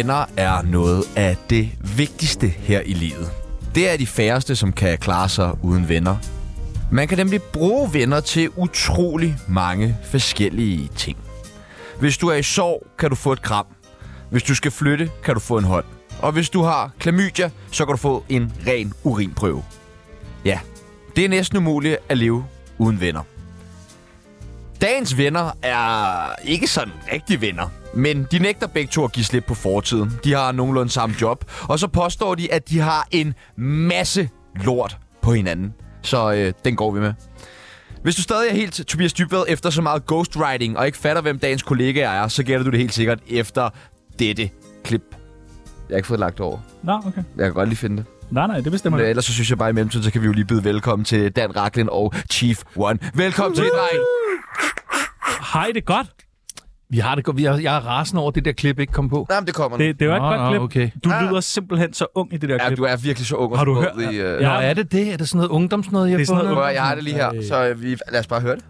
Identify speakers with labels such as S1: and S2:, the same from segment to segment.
S1: venner er noget af det vigtigste her i livet. Det er de færreste, som kan klare sig uden venner. Man kan nemlig bruge venner til utrolig mange forskellige ting. Hvis du er i sorg, kan du få et kram. Hvis du skal flytte, kan du få en hånd. Og hvis du har klamydia, så kan du få en ren urinprøve. Ja, det er næsten umuligt at leve uden venner. Dagens venner er ikke sådan rigtige venner, men de nægter begge to at give slip på fortiden. De har nogenlunde samme job, og så påstår de, at de har en masse lort på hinanden. Så øh, den går vi med. Hvis du stadig er helt Tobias Dybvad efter så meget ghostwriting og ikke fatter, hvem dagens kollega er, så gætter du det helt sikkert efter dette klip. Jeg har ikke fået lagt over.
S2: Nå, okay.
S1: Jeg kan godt lige finde det.
S2: Nej, nej, det bestemmer
S1: Men
S2: du.
S1: ellers så synes jeg bare i mellemtiden, så kan vi jo lige byde velkommen til Dan Raklin og Chief One. Velkommen til, dreng!
S2: Hej, det er godt.
S3: Vi har det godt. Vi er, jeg er rasende over, at det der klip ikke kom på.
S1: Nej, men det kommer nu.
S2: Det, det var et
S3: Nå,
S2: godt klip.
S3: okay.
S2: Du
S1: Ja.
S2: lyder simpelthen så ung i det der
S1: Ja,
S2: klip.
S1: du er virkelig så ung og
S2: Har du hørt-
S1: I, uh...
S2: Ja.
S3: Nå, er det det? Er det sådan noget ungdomsnød, jeg
S2: Det er
S3: har
S2: sådan
S3: fundet?
S2: noget-
S1: Jeg har det lige her, så øh, vi... lad os bare høre det.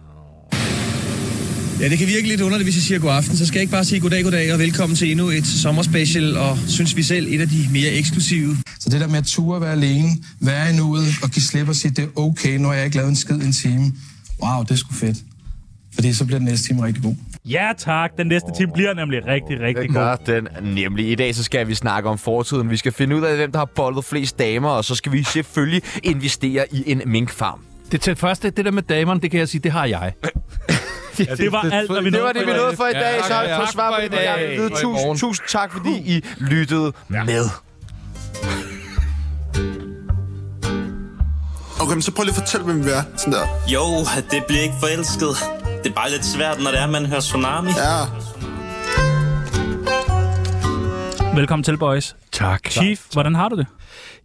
S4: Ja, det kan virke lidt underligt, hvis jeg siger god aften. Så skal jeg ikke bare sige goddag, goddag og velkommen til endnu et sommerspecial, og synes vi selv et af de mere eksklusive.
S5: Så det der med at ture være alene, være i nuet og give slip og sige, det er okay, nu har jeg ikke lavet en skid en time. Wow, det er sgu fedt. Fordi så bliver den næste time rigtig god.
S2: Ja, tak. Den næste time bliver nemlig rigtig, rigtig
S1: Det
S2: god.
S1: gør den nemlig. I dag så skal vi snakke om fortiden. Vi skal finde ud af, hvem der har boldet flest damer, og så skal vi selvfølgelig investere i en minkfarm.
S3: Det til første, det der med damerne, det kan jeg sige, det har jeg.
S2: Ja, det var alt, hvad vi
S1: Det var det, vi nåede for i dag,
S3: Ja,
S1: så har vi fået svar
S3: for
S1: på
S3: i
S1: det, jeg Tusind, tusind tak, fordi I lyttede med.
S6: Okay, men så prøv lige at fortælle, hvem vi er. Sådan der.
S7: Jo, det bliver ikke forelsket. Det er bare lidt svært, når det er, man hører Tsunami.
S6: Ja.
S2: Velkommen til, boys.
S3: Tak.
S2: Chief, hvordan har du det?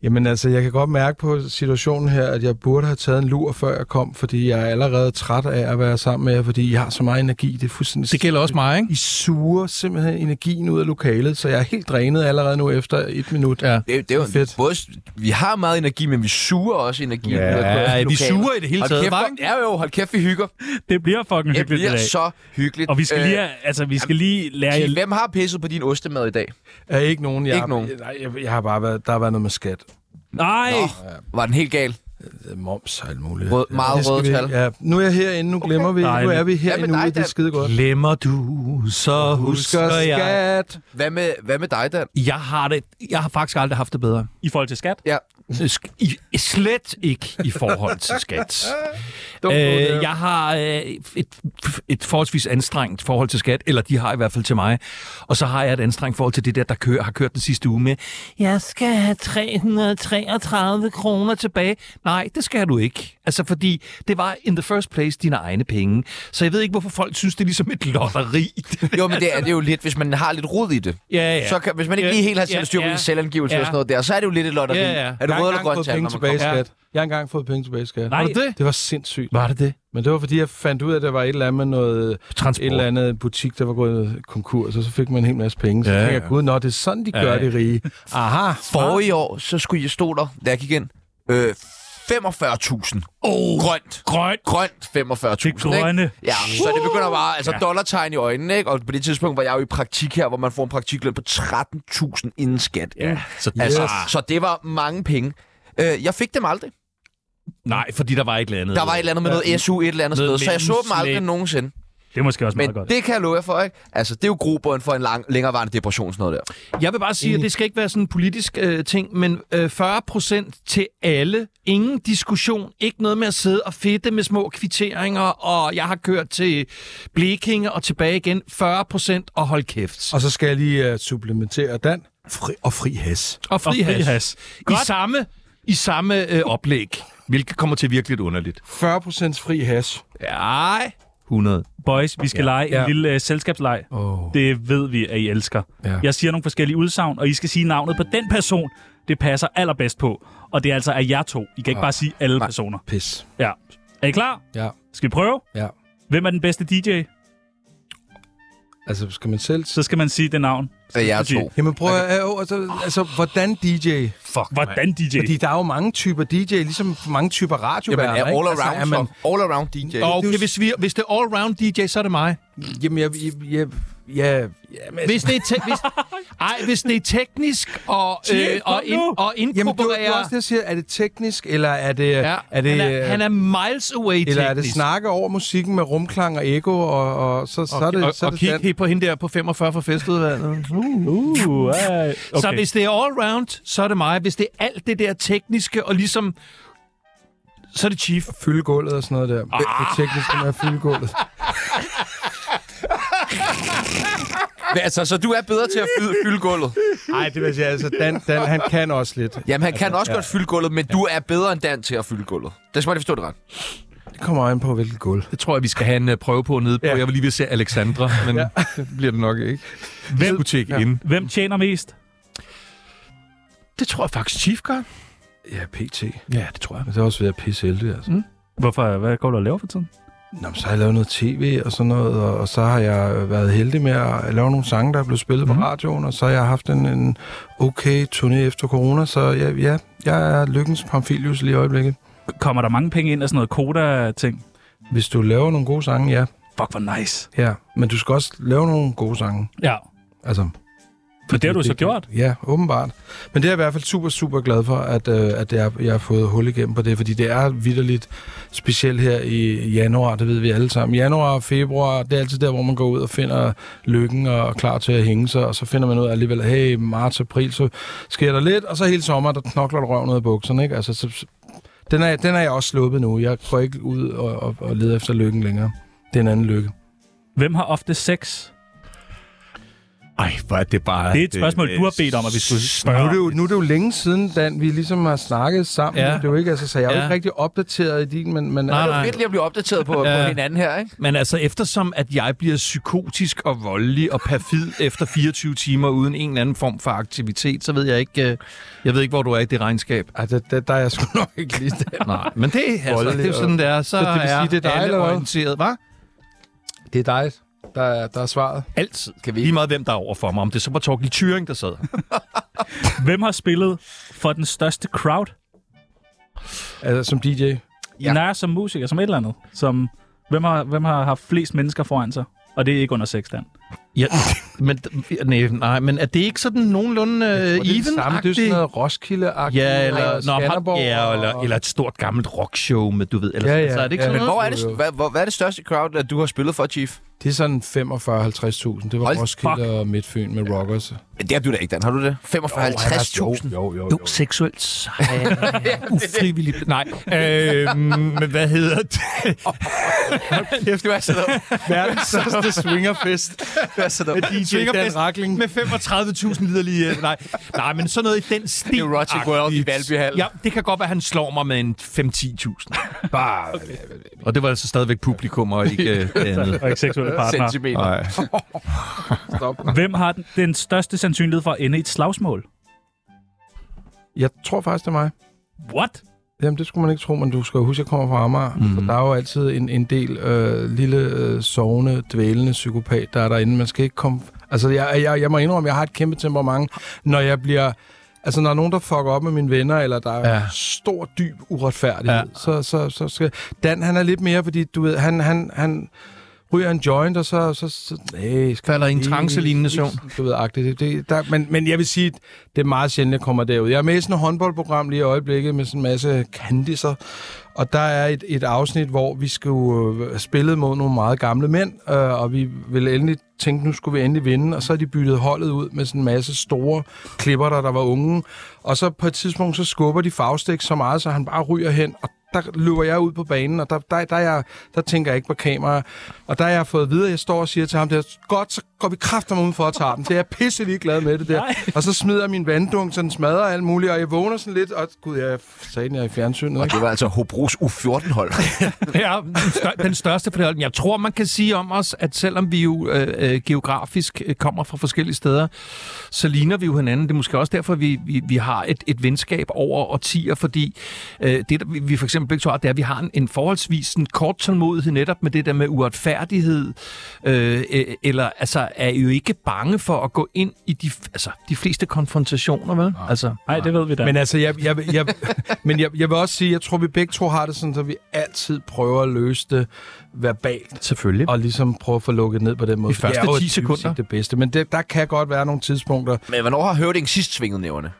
S8: Jamen altså, jeg kan godt mærke på situationen her, at jeg burde have taget en lur, før jeg kom, fordi jeg er allerede træt af at være sammen med jer, fordi I har så meget energi. Det er fuldstændig...
S3: Det gælder også mig, ikke?
S8: I suger simpelthen energien ud af lokalet, så jeg er helt drænet allerede nu efter et minut.
S3: Ja.
S1: Det, er- det er jo
S8: Fedt.
S1: både, vi har meget energi, men vi suger også energi.
S8: Ja,
S1: ud af
S3: vi
S1: lokalet.
S3: suger i det hele
S1: Hold
S3: taget,
S1: kæft, hvor-
S3: ikke?
S1: Ja jo, hold kæft, vi hygger.
S2: Det bliver fucking
S1: Det
S2: hyggeligt i
S1: bliver
S2: dag.
S1: så hyggeligt.
S2: Og vi skal
S1: Øh,
S2: lige, altså, vi skal lige lære
S1: Hvem har pisset på din ostemad i dag?
S8: Er ikke nogen. Jeg,
S1: Ikke nogen.
S8: Nej, jeg, jeg har bare været, der har været noget med skat.
S2: Nej!
S1: Var den helt gal?
S8: Øh, Moms og alt muligt.
S1: Rød- meget
S8: det skal
S1: røde tal.
S8: Ja, nu er jeg herinde, nu glemmer vi. Nu
S2: Dejligt.
S8: er vi her
S1: Hvad med
S8: nu, det er
S1: Dan?
S8: skide godt.
S3: Glemmer du, så husker jeg.
S8: skat.
S1: Hvad med, hvad med dig, Dan?
S3: Jeg har, det, jeg har faktisk aldrig haft det bedre.
S2: I forhold til skat?
S1: Ja.
S3: I, slet ikke i forhold til skat. Øh, jeg har øh, et, et forholdsvis anstrengt forhold til skat, eller de har i hvert fald til mig. Og så har jeg et anstrengt forhold til det der, der kører, har kørt den sidste uge med, jeg skal have 333 kroner tilbage. Nej, det skal du ikke. Altså, fordi det var in the first place dine egne penge. Så jeg ved ikke, hvorfor folk synes, det er ligesom et lotteri.
S1: Jo, men det er, det jo lidt, hvis man har lidt rod i det.
S3: ja, ja.
S1: Så kan, hvis man ikke
S3: Ja,
S1: lige helt har
S3: ja,
S1: styr på
S3: ja.
S1: selvangivelse
S3: Ja.
S1: og sådan noget der, så er det jo lidt et lotteri.
S3: Ja, ja.
S1: Er du
S8: har
S1: rød eller grøn
S8: fået
S1: tal,
S8: penge tilbage i skat. Jeg har engang fået penge tilbage i skat.
S2: Nej.
S3: Har du det?
S8: Det var sindssygt.
S3: Var det det?
S8: Men det var, fordi jeg fandt ud af, at der var et eller andet med noget,
S3: Transport.
S8: et eller andet butik, der var gået konkurs, og så fik man en hel masse penge. Så
S3: Ja,
S8: ja, tænkte jeg,
S3: ja.
S8: gud, nå, det er sådan, de gør
S3: Ja.
S8: det rige. Aha.
S1: Forrige år, så skulle jeg stå der, da jeg gik ind, øh, 45.000. Oh. Grønt.
S2: Grønt.
S1: Grønt 45.000.
S2: Det grønne.
S1: Ikke? Ja, så det begynder bare, altså dollartegn i øjnene, ikke? Og på det tidspunkt var jeg jo i praktik her, hvor man får en praktikløn på 13.000 inden skat. Ja.
S3: Så,
S1: Altså, så det var mange penge. Øh, jeg fik dem aldrig.
S3: Nej, fordi der var et eller andet.
S1: Der var et eller andet med noget SU et eller andet
S3: Noget
S1: sted, så jeg så dem aldrig nogensinde.
S2: Det er måske også
S1: Men
S2: meget godt.
S1: det kan jeg love jer for, ikke? Altså, det er jo grobund for en lang, længerevarende depression, sådan noget der.
S3: Jeg vil bare sige, at det skal ikke være sådan en politisk øh, ting, men øh, 40 procent til alle. Ingen diskussion. Ikke noget med at sidde og fedte med små kvitteringer, og jeg har kørt til Blekinge og tilbage igen. 40 procent og hold kæft.
S8: Og så skal jeg lige uh, supplementere Dan. Fri, og fri has.
S3: Og fri,
S2: Og fri
S3: has.
S2: has.
S3: I samme, i samme øh, oplæg, hvilket kommer til virkelig underligt.
S8: 40% fri has.
S3: Ja, 100.
S2: Boys, vi skal ja. lege
S8: Ja.
S2: en lille uh, selskabsleg.
S8: Oh.
S2: Det ved vi, at I elsker.
S8: Ja.
S2: Jeg siger nogle forskellige udsagn, og I skal sige navnet på den person, det passer allerbedst på. Og det er altså af jer to. I kan ikke
S8: Ah.
S2: bare sige alle personer.
S8: Pis.
S2: Ja. Er I klar?
S8: Ja.
S2: Skal vi prøve?
S8: Ja.
S2: Hvem er den bedste DJ?
S8: Altså, skal man selv...
S2: Så skal man sige det navn.
S1: Så jeg er to.
S8: Jamen prøv at... Øh, altså, altså, hvordan DJ?
S3: Fuck,
S2: Hvordan DJ?
S8: Fordi der er jo mange typer DJ, ligesom mange typer
S1: Jamen,
S8: radioværter.
S1: er all
S8: ikke?
S1: around,
S8: altså, er man.
S1: All around DJ.
S3: Okay, hvis, vi, hvis det er all-round DJ, så er det mig.
S8: Jamen, jeg, jeg, jeg, ja, ja men,
S3: Hvis det er, te- hvis, ej, hvis det er teknisk og, øh, og, ind, og
S8: Jamen, du, du også det, siger. Er det teknisk, eller er det...
S3: ja,
S8: er det
S3: han, er, han er miles away
S8: eller er det
S3: teknisk.
S8: snakke over musikken med rumklang og eko, og, og så, så er det,
S3: og,
S8: så
S3: og
S8: det
S3: kig helt på hende der på 45 for festudvalget.
S2: Uh, okay.
S3: Okay. Så hvis det er all round, så er det mig. Hvis det er alt det der tekniske og ligesom... Så er det Chief.
S8: Fylde gulvet og sådan noget der. Ah. Det tekniske med at fylde gulvet.
S1: Men, altså, så du er bedre til at fylde, fylde gulvet?
S8: Nej, det vil sige, altså, Dan, Dan, han kan også lidt.
S1: Jamen, han kan også godt fylde gulvet, men du er bedre end Dan til at fylde gulvet. Det skal man forstå det ret.
S8: Det kommer an på, hvilket gulv.
S3: Det tror jeg, vi skal have en uh, prøve på nede på.
S8: Ja.
S3: Jeg vil lige vil se Alexandra, men ja. det bliver det nok ikke.
S2: Hvem-
S3: Hvem tjekke ja. ind.
S2: Hvem tjener mest?
S3: Det tror jeg faktisk, Chief gør.
S8: Ja, PT.
S3: Ja, det tror jeg.
S8: Men det er også ved at pisse heldig, altså. Mm.
S2: Hvorfor? Hvad går du og laver for tiden?
S8: Nå, så har jeg lavet noget tv og sådan noget, og, og så har jeg været heldig med at lave nogle sange, der er blevet spillet mm. på radioen, og så har jeg haft en, en okay turné efter corona, så ja, ja jeg er lykkens Pamphilius lige i øjeblikket.
S2: Kommer der mange penge ind af sådan noget koda-ting?
S8: Hvis du laver nogle gode sange, ja.
S2: Fuck, hvor nice.
S8: ja. Men du skal også lave nogle gode sange.
S2: Ja,
S8: Altså,
S2: for det har du så gjort.
S8: Ja, åbenbart. Men det er jeg i hvert fald super, super glad for, at, øh, at jeg, jeg har fået hul igennem på det, fordi det er vidderligt specielt her i januar, det ved vi alle sammen. Januar og februar, det er altid der, hvor man går ud og finder lykken og er klar til at hænge sig, og så finder man ud af alligevel, hey, marts, april, så sker der lidt, og så hele sommer, der knokler der røven ud af bukserne, ikke? Altså, så, så- den, er, den er jeg også sluppet nu. Jeg går ikke ud og, og, og leder efter lykken længere. Det er en anden lykke.
S2: Hvem har ofte sex?
S3: Ej, hvor er det bare...
S2: Det er et spørgsmål, du har bedt om, at vi skulle
S8: Nu
S2: spørge.
S8: er, det jo, nu er det jo længe siden, Dan, vi ligesom har snakket sammen.
S3: Ja.
S8: Det er jo ikke, altså, så jeg er jo
S3: Ja.
S8: ikke rigtig opdateret i din, men, men
S3: Nej,
S1: Det
S3: nej.
S1: er fedt lige at blive opdateret på,
S3: Ja.
S1: på hinanden her, ikke?
S3: Men altså, eftersom at jeg bliver psykotisk og voldelig og perfid efter 24 timer uden en eller anden form for aktivitet, så ved jeg ikke, øh, jeg ved ikke hvor du er i det regnskab.
S8: Ej, der, der, der er jeg sgu nok ikke lige der.
S3: Nej, men det, altså,
S8: Voldelig
S3: det er jo sådan, det er. Så,
S8: Så det vil sige,
S3: er
S8: det er dig,
S3: alle
S8: eller
S3: orienteret. Hvad?
S8: Det er dig, der er, der er svaret.
S3: Altid.
S1: Kan vi
S3: Lige meget hvem der er over for mig. Om det så var Torgild Thyring, der sad.
S2: Hvem har spillet for den største crowd?
S8: Altså, som DJ.
S2: Ja. Nej, som musiker, som et eller andet. Som, hvem, har, hvem har haft flest mennesker foran sig? Og det er ikke under sex, Dan.
S3: Ja, men, nej, nej, men er det ikke sådan nogenlunde uh,
S8: tror, det er det samme. Det er jo sådan
S3: even
S8: noget Roskilde-agtigt.
S3: Ja, eller,
S8: og
S3: nå, ja, eller,
S8: og-
S3: eller et stort gammelt rockshow med, du ved, eller,
S8: Ja, ja.
S3: så er det ikke
S8: Ja,
S3: sådan
S8: men
S3: noget?
S1: Hvor er det,
S8: Jo, jo.
S1: hvad, hvor, hvad er det største crowd, at du har spillet for, Chief?
S8: Det er sådan 45-50.000. Det var
S1: Hold
S8: Roskilde
S2: fuck.
S8: og Midtfyn med rockers.
S1: Det har du da ikke, Dan. Har du det? 45-50.000?
S8: Jo, jo,
S3: Jo, seksuelt sej. Ufrivilligt. Nej, øh, men hvad hedder det?
S1: Kæft, du er sådan noget.
S8: Verdens største swingerfest.
S1: Du er sådan noget.
S8: DJ Dan Rakling.
S3: Med 35.000 liderlige... øh, Nej, nej, men sådan noget i den stil.
S1: Erotic World i Valby Hall.
S3: Ja, det kan godt være, at han slår mig med en 5-10.000.
S8: Bare,
S3: Og det var altså stadigvæk publikum og ikke øh, det andet.
S2: Og ikke seksuelle partner.
S1: Centimeter.
S3: Nej.
S8: stop.
S2: Hvem har den, den største sandsynlighed for at ende i et slagsmål?
S8: Jeg tror faktisk, det er mig.
S2: What?
S8: Jamen, det skulle man ikke tro, men du skal huske, at jeg kommer fra Amager. Mm. Så der er jo altid en, en del øh, lille øh, sovende, dvælende psykopat, der er derinde. Man skal ikke komme... Altså, jeg, jeg, jeg må indrømme, at jeg har et kæmpe temperament, når jeg bliver... Altså, når der er nogen, der fucker op med mine venner, eller der er
S3: Ja.
S8: stor, dyb uretfærdighed,
S3: ja.
S8: så, så, så skal... Dan, han er lidt mere, fordi, du ved, han, han, han ryger en joint, og så... så, så nej, skal
S3: Falder i en trance-lignende søvn.
S8: Du ved, agtigt. Det, det, der, men, men jeg vil sige, det er meget sjældent, jeg kommer derud. Jeg er med i sådan et håndboldprogram lige i øjeblikket med sådan en masse kandiser. Og der er et, et afsnit, hvor vi skulle øh, spille mod nogle meget gamle mænd, øh, og vi ville endelig tænke, nu skulle vi endelig vinde, og så har de byttet holdet ud med sådan en masse store klipper, der, der var unge. Og så på et tidspunkt, så skubber de fagstik så meget, så han bare ryger hen, og der løber jeg ud på banen, og der, der, der, er jeg, der tænker jeg ikke på kamera. Og der har jeg fået videre, jeg står og siger til ham, der, godt, så går vi kræfter ud for at tage den. Det er jeg pisse lige glad med det der.
S2: Nej.
S8: Og så smider jeg min vanddunk, så den smadrer alt muligt, og jeg vågner sådan lidt, og gud, jeg sagde jeg er i fjernsynet.
S1: Og
S8: Ikke?
S1: det var altså Hobros U14-hold.
S3: Ja, den, stør, den største på det hold. Jeg tror, man kan sige om os, at selvom vi jo øh, øh, geografisk øh, kommer fra forskellige steder, så ligner vi jo hinanden. Det er måske også derfor, vi, vi, vi har et, et venskab over årtier, fordi øh, det, vi for eksempel vi begge to har, det er, at vi har en, en forholdsvis en kort tålmodighed netop med det der med uretfærdighed, øh, øh, eller altså er I jo ikke bange for at gå ind i de, altså, de fleste konfrontationer, vel? Altså,
S2: Nej, det ved vi da.
S8: Men altså, jeg, jeg, jeg, men jeg, jeg vil også sige, jeg tror, vi begge to har det sådan, at vi altid prøver at løse det verbalt.
S3: selvfølgelig.
S8: Og ligesom prøve at få lukket ned på den måde.
S3: De første
S8: det er jo
S3: 10
S8: dybest
S3: sekunder.
S8: det bedste. Men det, der kan godt være nogle tidspunkter.
S1: Men hvornår har høvdingen sidst svinget nævnerne?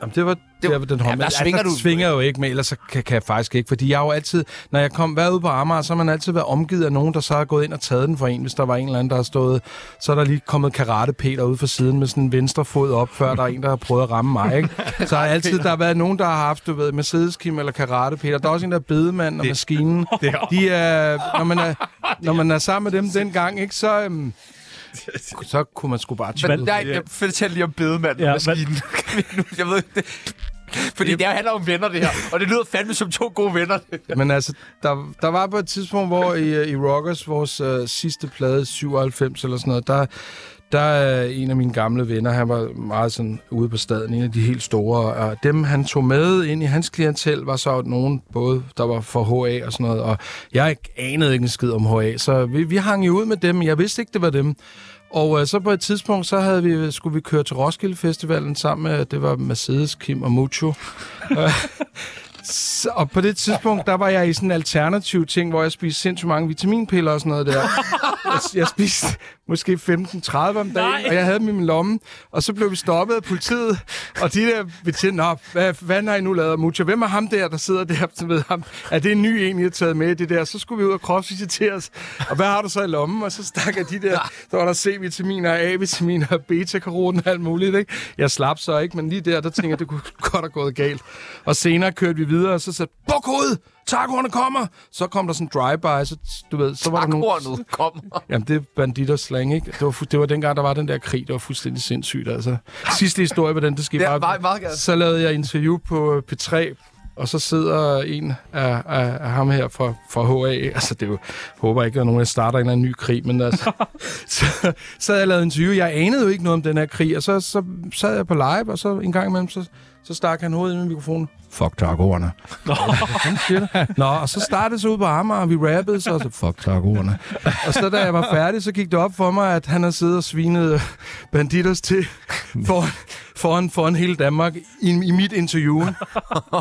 S8: Jamen, det var, det var den hånd.
S1: Ja, der
S8: Men,
S1: svinger
S8: altså,
S1: du-
S8: svinger jo ikke med, ellers så kan, kan jeg faktisk ikke. Fordi jeg har jo altid, når jeg kom været ude på Amager, så har man altid været omgivet af nogen, der så har gået ind og taget den for en, hvis der var en eller anden, der har stået. Så er der lige kommet karate Peter ud fra siden med sådan en venstre fod op, før der er en, der har prøvet at ramme mig. Ikke? Så har altid der har været nogen, der har haft, du ved, Mercedes Kim eller karate Peter. Der er også en, der er bedemand og maskinen. De er, når, man er, når man er sammen med dem dengang, ikke, så, øhm, så kunne man sgu bare
S1: Men
S8: chille.
S1: nej, jeg fortæl lige om bedemand
S2: Ja,
S1: ja, maskinen. jeg ved det. Fordi det handler om venner, det her. Og det lyder fandme som to gode venner.
S8: Men altså, der, der var på et tidspunkt, hvor i, øh, i Rockers, vores øh, sidste plade, 97 eller sådan noget, der, der er en af mine gamle venner, han var meget sådan ude på staden, en af de helt store, og dem han tog med ind i hans klientel, var så nogen, både der var for HA og sådan noget, og jeg anede ikke en skid om HA, så vi, vi hang jo ud med dem, jeg vidste ikke, det var dem. Og øh, så på et tidspunkt, så havde vi, skulle vi køre til Roskilde Festivalen sammen med, det var Mercedes, Kim og Mucho. Så, og på det tidspunkt, der var jeg i sådan en alternativ ting, hvor jeg spiste sindssygt mange vitaminpiller og sådan noget der. Jeg, jeg spiste måske 15-30 om dagen,
S2: Nej.
S8: og jeg havde dem i min lomme. Og så blev vi stoppet af politiet, og de der betjente, Nå, hvad, hvad har I nu lavet, Mucha? Hvem er ham der, der sidder der? Så ved ham, er det en ny en, I har taget med det der? Så skulle vi ud og kropsvisiteres. Og hvad har du så i lommen? Og så stak jeg de der, så var der C-vitaminer, A-vitaminer, beta-karoten og alt muligt. Ikke? Jeg slap så ikke, men lige der, der tænkte jeg, det kunne godt have gået galt. Og senere kørte vi videre, og så sagde buk hovedet! Takhornet kommer! Så kom der sådan en drive-by, så, du ved, så var der nogle...
S1: Kommer.
S8: Jamen, det er banditter slang, ikke? Det var, det var dengang, der var den der krig, det var fuldstændig sindssygt, altså. Sidste historie den, det skete
S1: Det
S8: bare...
S1: meget.
S8: Så lavede jeg interview på øh, P3, og så sidder en af, af, af ham her fra, fra HA, altså det er jo, håber ikke, at nogen der starter en eller anden ny krig, men altså, så, så havde jeg lavet interview, jeg anede jo ikke noget om den her krig, og så, så sad jeg på live, og så en gang imellem, så, så stak han hovedet ind i mikrofonen. Fuck tacoerne. Han siger det. Nå, og så startede så ud på Amager, og vi rappede så, og så fuck tacoerne. Og så da jeg var færdig, så gik det op for mig, at han havde siddet og svinet øh, banditters til foran, foran, foran hele Danmark i, i mit interview.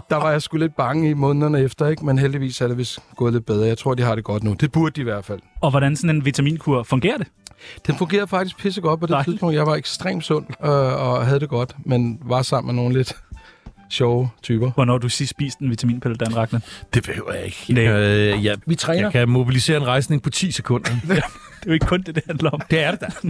S8: Der var jeg sgu lidt bange i månederne efter, ikke? men heldigvis er det vist gået lidt bedre. Jeg tror, de har det godt nu. Det burde de i hvert fald.
S2: Og hvordan sådan en vitaminkur fungerer det?
S8: Den fungerede faktisk pissegodt på det
S2: Dejligt.
S8: tidspunkt. Jeg var ekstremt sund øh, og havde det godt, men var sammen med nogle lidt sjove typer.
S2: Hvornår du sidst spiste en vitaminpille, Dan Ragnar?
S3: Det behøver jeg ikke.
S2: Nej.
S3: Øh, jeg,
S8: Vi træner.
S3: jeg kan mobilisere en rejsning på 10 sekunder.
S2: Det er jo ikke kun det, det handler om.
S3: det er det da.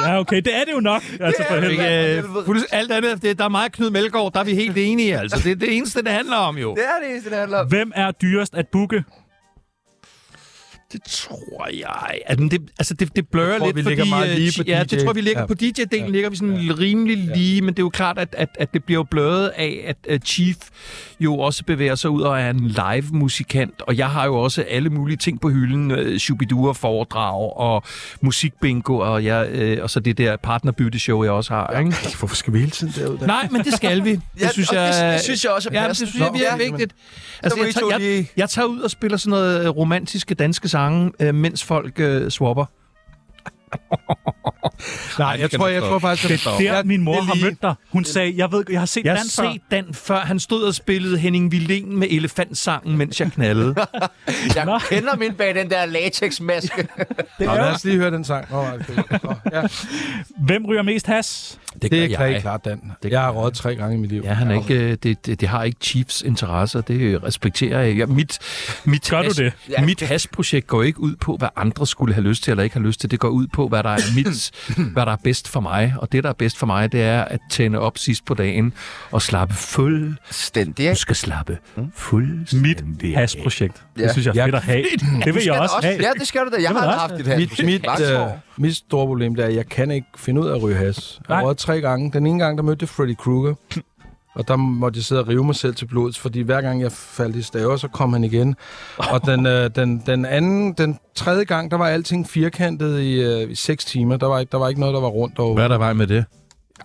S2: Ja, okay, det er det jo nok. Altså, for helvede.
S3: Øh, alt andet, det, der er meget Knud Melgaard, der er vi helt enige. Altså. Det er det eneste, det handler om jo.
S1: Det er det eneste, det handler om.
S2: Hvem er dyrest at booke?
S3: Det tror jeg. Altså, det, altså, det, det blører
S8: tror,
S3: lidt,
S8: vi
S3: fordi...
S8: ligger meget
S3: øh,
S8: lige på
S3: ja,
S8: DJ.
S3: det tror vi ligger
S8: Ja.
S3: på DJ-delen,
S8: Ja.
S3: ligger vi sådan ja. rimelig lige, men det er jo klart, at, at, at det bliver jo bløret af, at uh, Chief jo også bevæger sig ud og er en live-musikant, og jeg har jo også alle mulige ting på hylden, uh, Shubidua-foredrag og musikbingo, og, jeg, uh, og så det der partnerbytte-show, jeg også har. Ikke?
S8: Hvorfor skal vi hele tiden derud? Da?
S3: Nej, men det skal vi. Det
S1: Ja,
S3: synes jeg,
S1: det- det synes jeg også er
S3: ja, det synes jeg virkelig
S8: ja,
S3: vigtigt. Altså, jeg, tager, jeg, jeg tager ud og spiller sådan noget øh, romantiske danske sange, øh, mens folk øh, swapper.
S8: Nej, jeg tror, jeg tror faktisk...
S2: Det er der, min mor
S8: det
S2: har mødt dig. Hun sagde, jeg ved, jeg har set
S3: Jeg har
S2: Dan før.
S3: set Dan før. Han stod og spillede Henning Villén med elefantsangen, mens jeg knaldede.
S1: Jeg
S2: Nå.
S1: kender min bag den der latexmaske.
S8: Nå, lad os lige høre den sang. Nå, okay. Nå, ja.
S2: Hvem ryger mest has?
S3: Det,
S8: Det er helt klart, Dan.
S3: Det
S8: Jeg har røget tre gange i mit liv.
S3: Ja, han er ikke, øh, det, det, det har ikke Chiefs interesser, det respekterer jeg. Ja, mit, mit,
S2: Gør du
S3: has,
S2: det?
S1: Ja.
S3: Mit hasprojekt går ikke ud på, hvad andre skulle have lyst til eller ikke har lyst til. Det går ud på, hvad der er mit, hvad der er bedst for mig. Og det, der er bedst for mig, det er at tænde op sidst på dagen og slappe fuld.
S1: Stændig,
S3: Du skal slappe
S2: Mit
S3: fuldstændig. af.
S2: hasprojekt.
S1: Ja.
S2: Det synes jeg er
S8: Jeg-
S2: fedt at have. Det vil jeg
S1: du
S2: også have.
S1: Ja, det skal du da. Jeg har
S2: jeg
S1: haft et
S8: Mit,
S1: has.
S8: mit, øh, mit store problem det er, at jeg kan ikke finde ud af at ryge has. Jeg har tre gange. Den ene gang, der mødte jeg Freddy Krueger. Og der måtte jeg sidde og rive mig selv til blods, fordi hver gang jeg faldt i staver, så kom han igen. Og den, øh, den, den anden, den tredje gang, der var alting firkantet i, øh, i seks timer. Der var, ikke, der var ikke noget, der var rundt over.
S3: Hvad er der vej med det?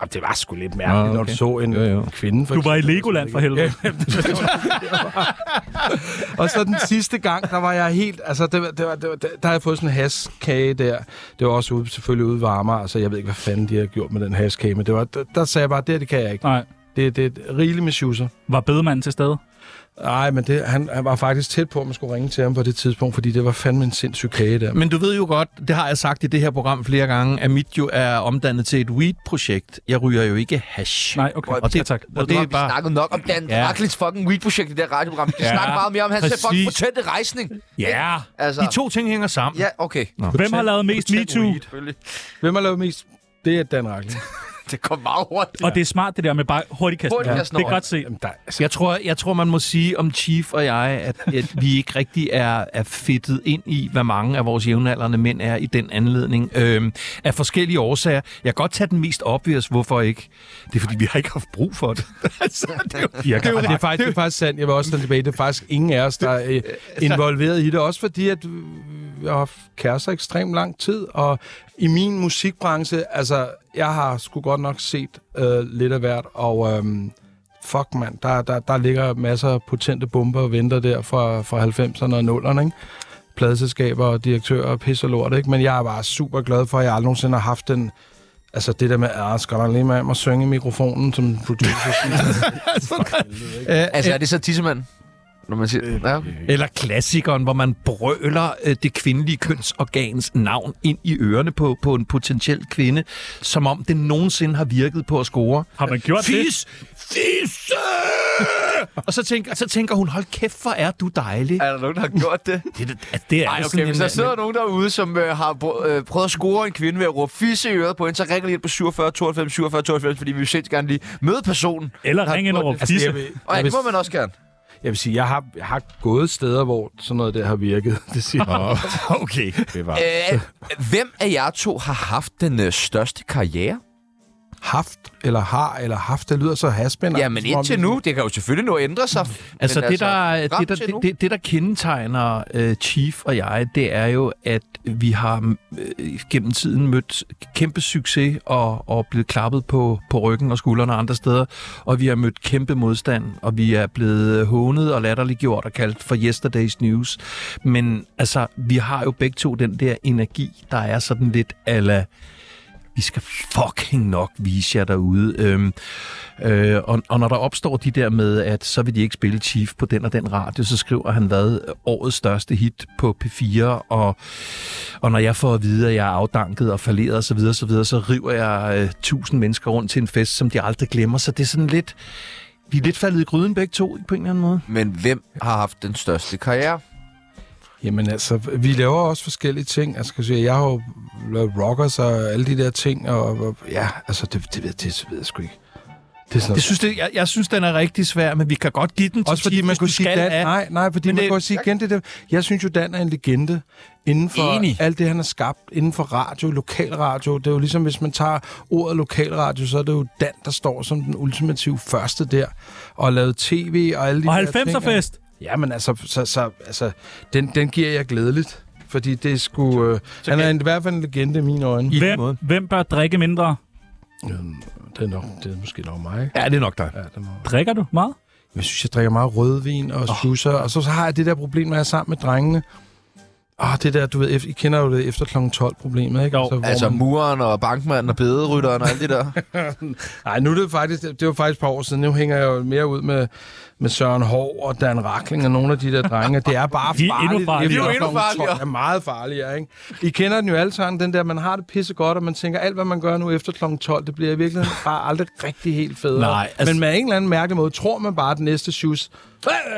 S8: Jamen, det var sgu lidt mærkeligt, når
S3: okay.
S8: du så en
S3: Jo, jo.
S8: kvinde. For
S2: Du var i. Legoland for helvede.
S8: Og så den sidste gang, der var jeg helt... Altså, det, var- det var, det var, der har jeg fået sådan en haskage der. Det var også ude, selvfølgelig ude Amager. Altså, jeg ved ikke, hvad fanden de har gjort med den haskage, men det var, der, der sagde jeg bare, det, her, det kan jeg ikke.
S2: Nej.
S8: Det, det er rigeligt med schusser.
S2: Var bedemanden til stede?
S8: Nej, men det, han, han var faktisk tæt på, at man skulle ringe til ham på det tidspunkt, fordi det var fandme en sindssyg kage der.
S3: Men du ved jo godt, det har jeg sagt i det her program flere gange, at mit jo er omdannet til et weed-projekt. Jeg ryger jo ikke hash.
S2: Nej, okay.
S3: Og det,
S2: ja, tak.
S3: Og det er
S1: vi
S3: bare...
S1: snakket nok om Dan
S3: Ja.
S1: Raklits fucking weed-projekt i det her radioprogram. Vi
S3: Ja,
S1: ja, snakke meget mere om hans fucking potente rejsning.
S3: Ja,
S1: Altså,
S3: de to ting hænger sammen.
S1: Ja, okay.
S2: Hvem har lavet mest MeToo?
S8: Hvem har lavet mest? Det er Dan Racklin.
S1: Det kom meget hurtigt.
S2: Og det er smart, det der med bare hurtigt kaste.
S1: Hurtigt
S2: Ja. Det er godt set.
S8: Jamen, der, altså,
S3: Jeg tror, jeg tror, man må sige om Chief og jeg, at, at vi ikke rigtig er, er fedtet ind i, hvad mange af vores jævnaldrende mænd er i den anledning. Øhm, af forskellige årsager. Jeg kan godt tage den mest obvious, hvorfor ikke. Det er, fordi vi har ikke haft brug for det. altså, det, er jo,
S8: det, er, det, er faktisk, det er faktisk sandt. Jeg vil også tage tilbage. Det er faktisk ingen af os, der er øh, involveret i det. Også fordi, at jeg har haft kærester ekstremt lang tid. Og i min musikbranche, altså, jeg har sgu godt nok set øh, lidt af hvert. Og øhm, fuck, mand, der, der, der ligger masser af potente bomber og venter der fra, fra 90'erne og 0'erne, ikke? Pladeselskaber og direktører og pis og lort, ikke? Men jeg er bare super glad for, at jeg aldrig nogensinde har haft den... Altså det der med, at skal der lige med mig synge i mikrofonen som producer?
S1: Altså, er det så tissemand? Når man siger... Ja, okay.
S3: Eller klassikeren, hvor man brøler øh, det kvindelige kønsorgans navn ind i ørerne på, på en potentiel kvinde, som om det nogensinde har virket på at score.
S2: Har man gjort det?
S3: Fis! Fisse! og så tænker, så tænker hun, hold kæft, hvor er du dejlig.
S1: Er der nogen, der har gjort det?
S3: Det, det, det, det er sådan
S1: okay, hvis
S3: en-
S1: der sidder nogen derude, som øh, har øh, prøvet at score en kvinde ved at råbe fisse i øret på hende, så ringer ind på 47 92 47 92, fordi vi vil sindssygt gerne lige møde personen.
S2: Eller
S1: der har
S2: ring ind og råbe
S1: det.
S2: fisse.
S8: vil,
S1: Og ja, det må man også gerne.
S8: Jeg vil sige, jeg har, jeg har gået steder, hvor sådan noget der har virket. Det siger jeg.
S3: Okay. Det var.
S1: Øh, hvem af jer to har haft den øh, største karriere?
S8: Haft, eller har, eller haft, det lyder så haspænder.
S1: Ja, men indtil nu, det kan jo selvfølgelig at ændre sig.
S3: Altså,
S1: men
S3: det, der,
S1: frem
S3: det, der, det,
S1: nu?
S3: det, det, der kendetegner øh, Chief og jeg, det er jo, at vi har øh, gennem tiden mødt kæmpe succes og, og blevet klappet på, på ryggen og skuldrene og andre steder. Og vi har mødt kæmpe modstand, og vi er blevet hånet og latterliggjort og kaldt for yesterday's news. Men altså, vi har jo begge to den der energi, der er sådan lidt ala vi skal fucking nok vise jer derude. Øhm, øh, og, og når der opstår de der med, at så vil de ikke spille Chief på den og den radio, så skriver han hvad årets største hit på P4, og, og når jeg får at vide, at jeg er afdanket og falderet osv., så, så, videre, så river jeg øh, tusind mennesker rundt til en fest, som de aldrig glemmer. Så det er sådan lidt... Vi er lidt faldet i gryden begge to, på en eller anden måde.
S1: Men hvem har haft den største karriere?
S8: Jamen altså, vi laver også forskellige ting. Altså, jeg, sige, jeg har jo lavet rockers og alle de der ting, og, og ja, altså, det, det, ved, det ved jeg sgu ikke. Det er sådan
S3: Det synes det, jeg, jeg synes, den er rigtig svær, men vi kan godt give den til
S8: Også fordi man kunne sige, Dan,
S3: af.
S8: nej, nej, fordi
S3: Men
S8: man
S3: det-
S8: kunne sige igen det der. Jeg synes jo, Dan er en legende inden for
S1: Enig.
S8: alt det, han har skabt inden for radio, lokalradio. Det er jo ligesom, hvis man tager ordet lokalradio, så er det jo Dan, der står som den ultimative første der, og lavet tv og alle de
S2: Og
S8: der ting.
S2: 90'er-fest.
S8: Ja, men altså, så, så, altså den, den giver jeg glædeligt. Fordi det sgu... Øh, han er en, i hvert fald en legende i mine øjne.
S3: I
S2: Hvem,
S3: måde.
S2: hvem bør drikke mindre?
S8: Øhm, Det er, nok, det er måske nok mig.
S3: Ja, det er nok dig.
S8: Ja, det er nok.
S2: Drikker du meget?
S8: Jeg synes, jeg drikker meget rødvin og schusser, og så, så har jeg det der problem, når jeg er sammen med drengene. Ah, det der, du ved, I kender jo det efter klokken 12 problemet, ikke?
S2: Jo,
S8: hvor
S1: Altså
S8: man-
S1: muren og bankmanden og bederytteren og alt det der.
S8: Nej, nu er det faktisk, det var faktisk et par år siden. Nu hænger jeg jo mere ud med, med Søren Hov og Dan Rakling og nogle af de der drenge. Det er bare
S2: De er endnu
S8: farligt.
S2: farligere.
S8: efter
S1: De er jo endnu
S8: klokken 12.
S1: farligere.
S8: Det er meget farligere, ikke? I kender den jo alle sammen, den der, man har det pisse godt, og man tænker, alt hvad man gør nu efter klokken 12, det bliver i virkeligheden bare aldrig rigtig helt federe.
S3: Nej, altså-
S8: Men med en eller anden mærkelig måde, tror man bare, at den næste shoes...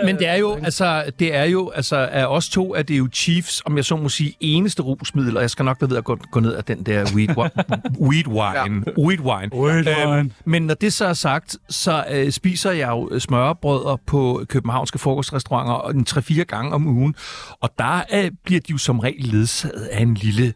S3: Men det er jo, altså, det er jo, altså, af os to, at det er jo Chiefs, om jeg så må sige, eneste rusmiddel, og jeg skal nok være ved at gå, gå ned af den der weed, weed wine. Ja. Weed wine.
S2: Weed wine.
S3: Øhm, men når det så er sagt, så øh, spiser jeg jo smørbrødder på københavnske frokostrestauranter en 3-4 gange om ugen, og der øh, bliver de jo som regel ledsaget af en lille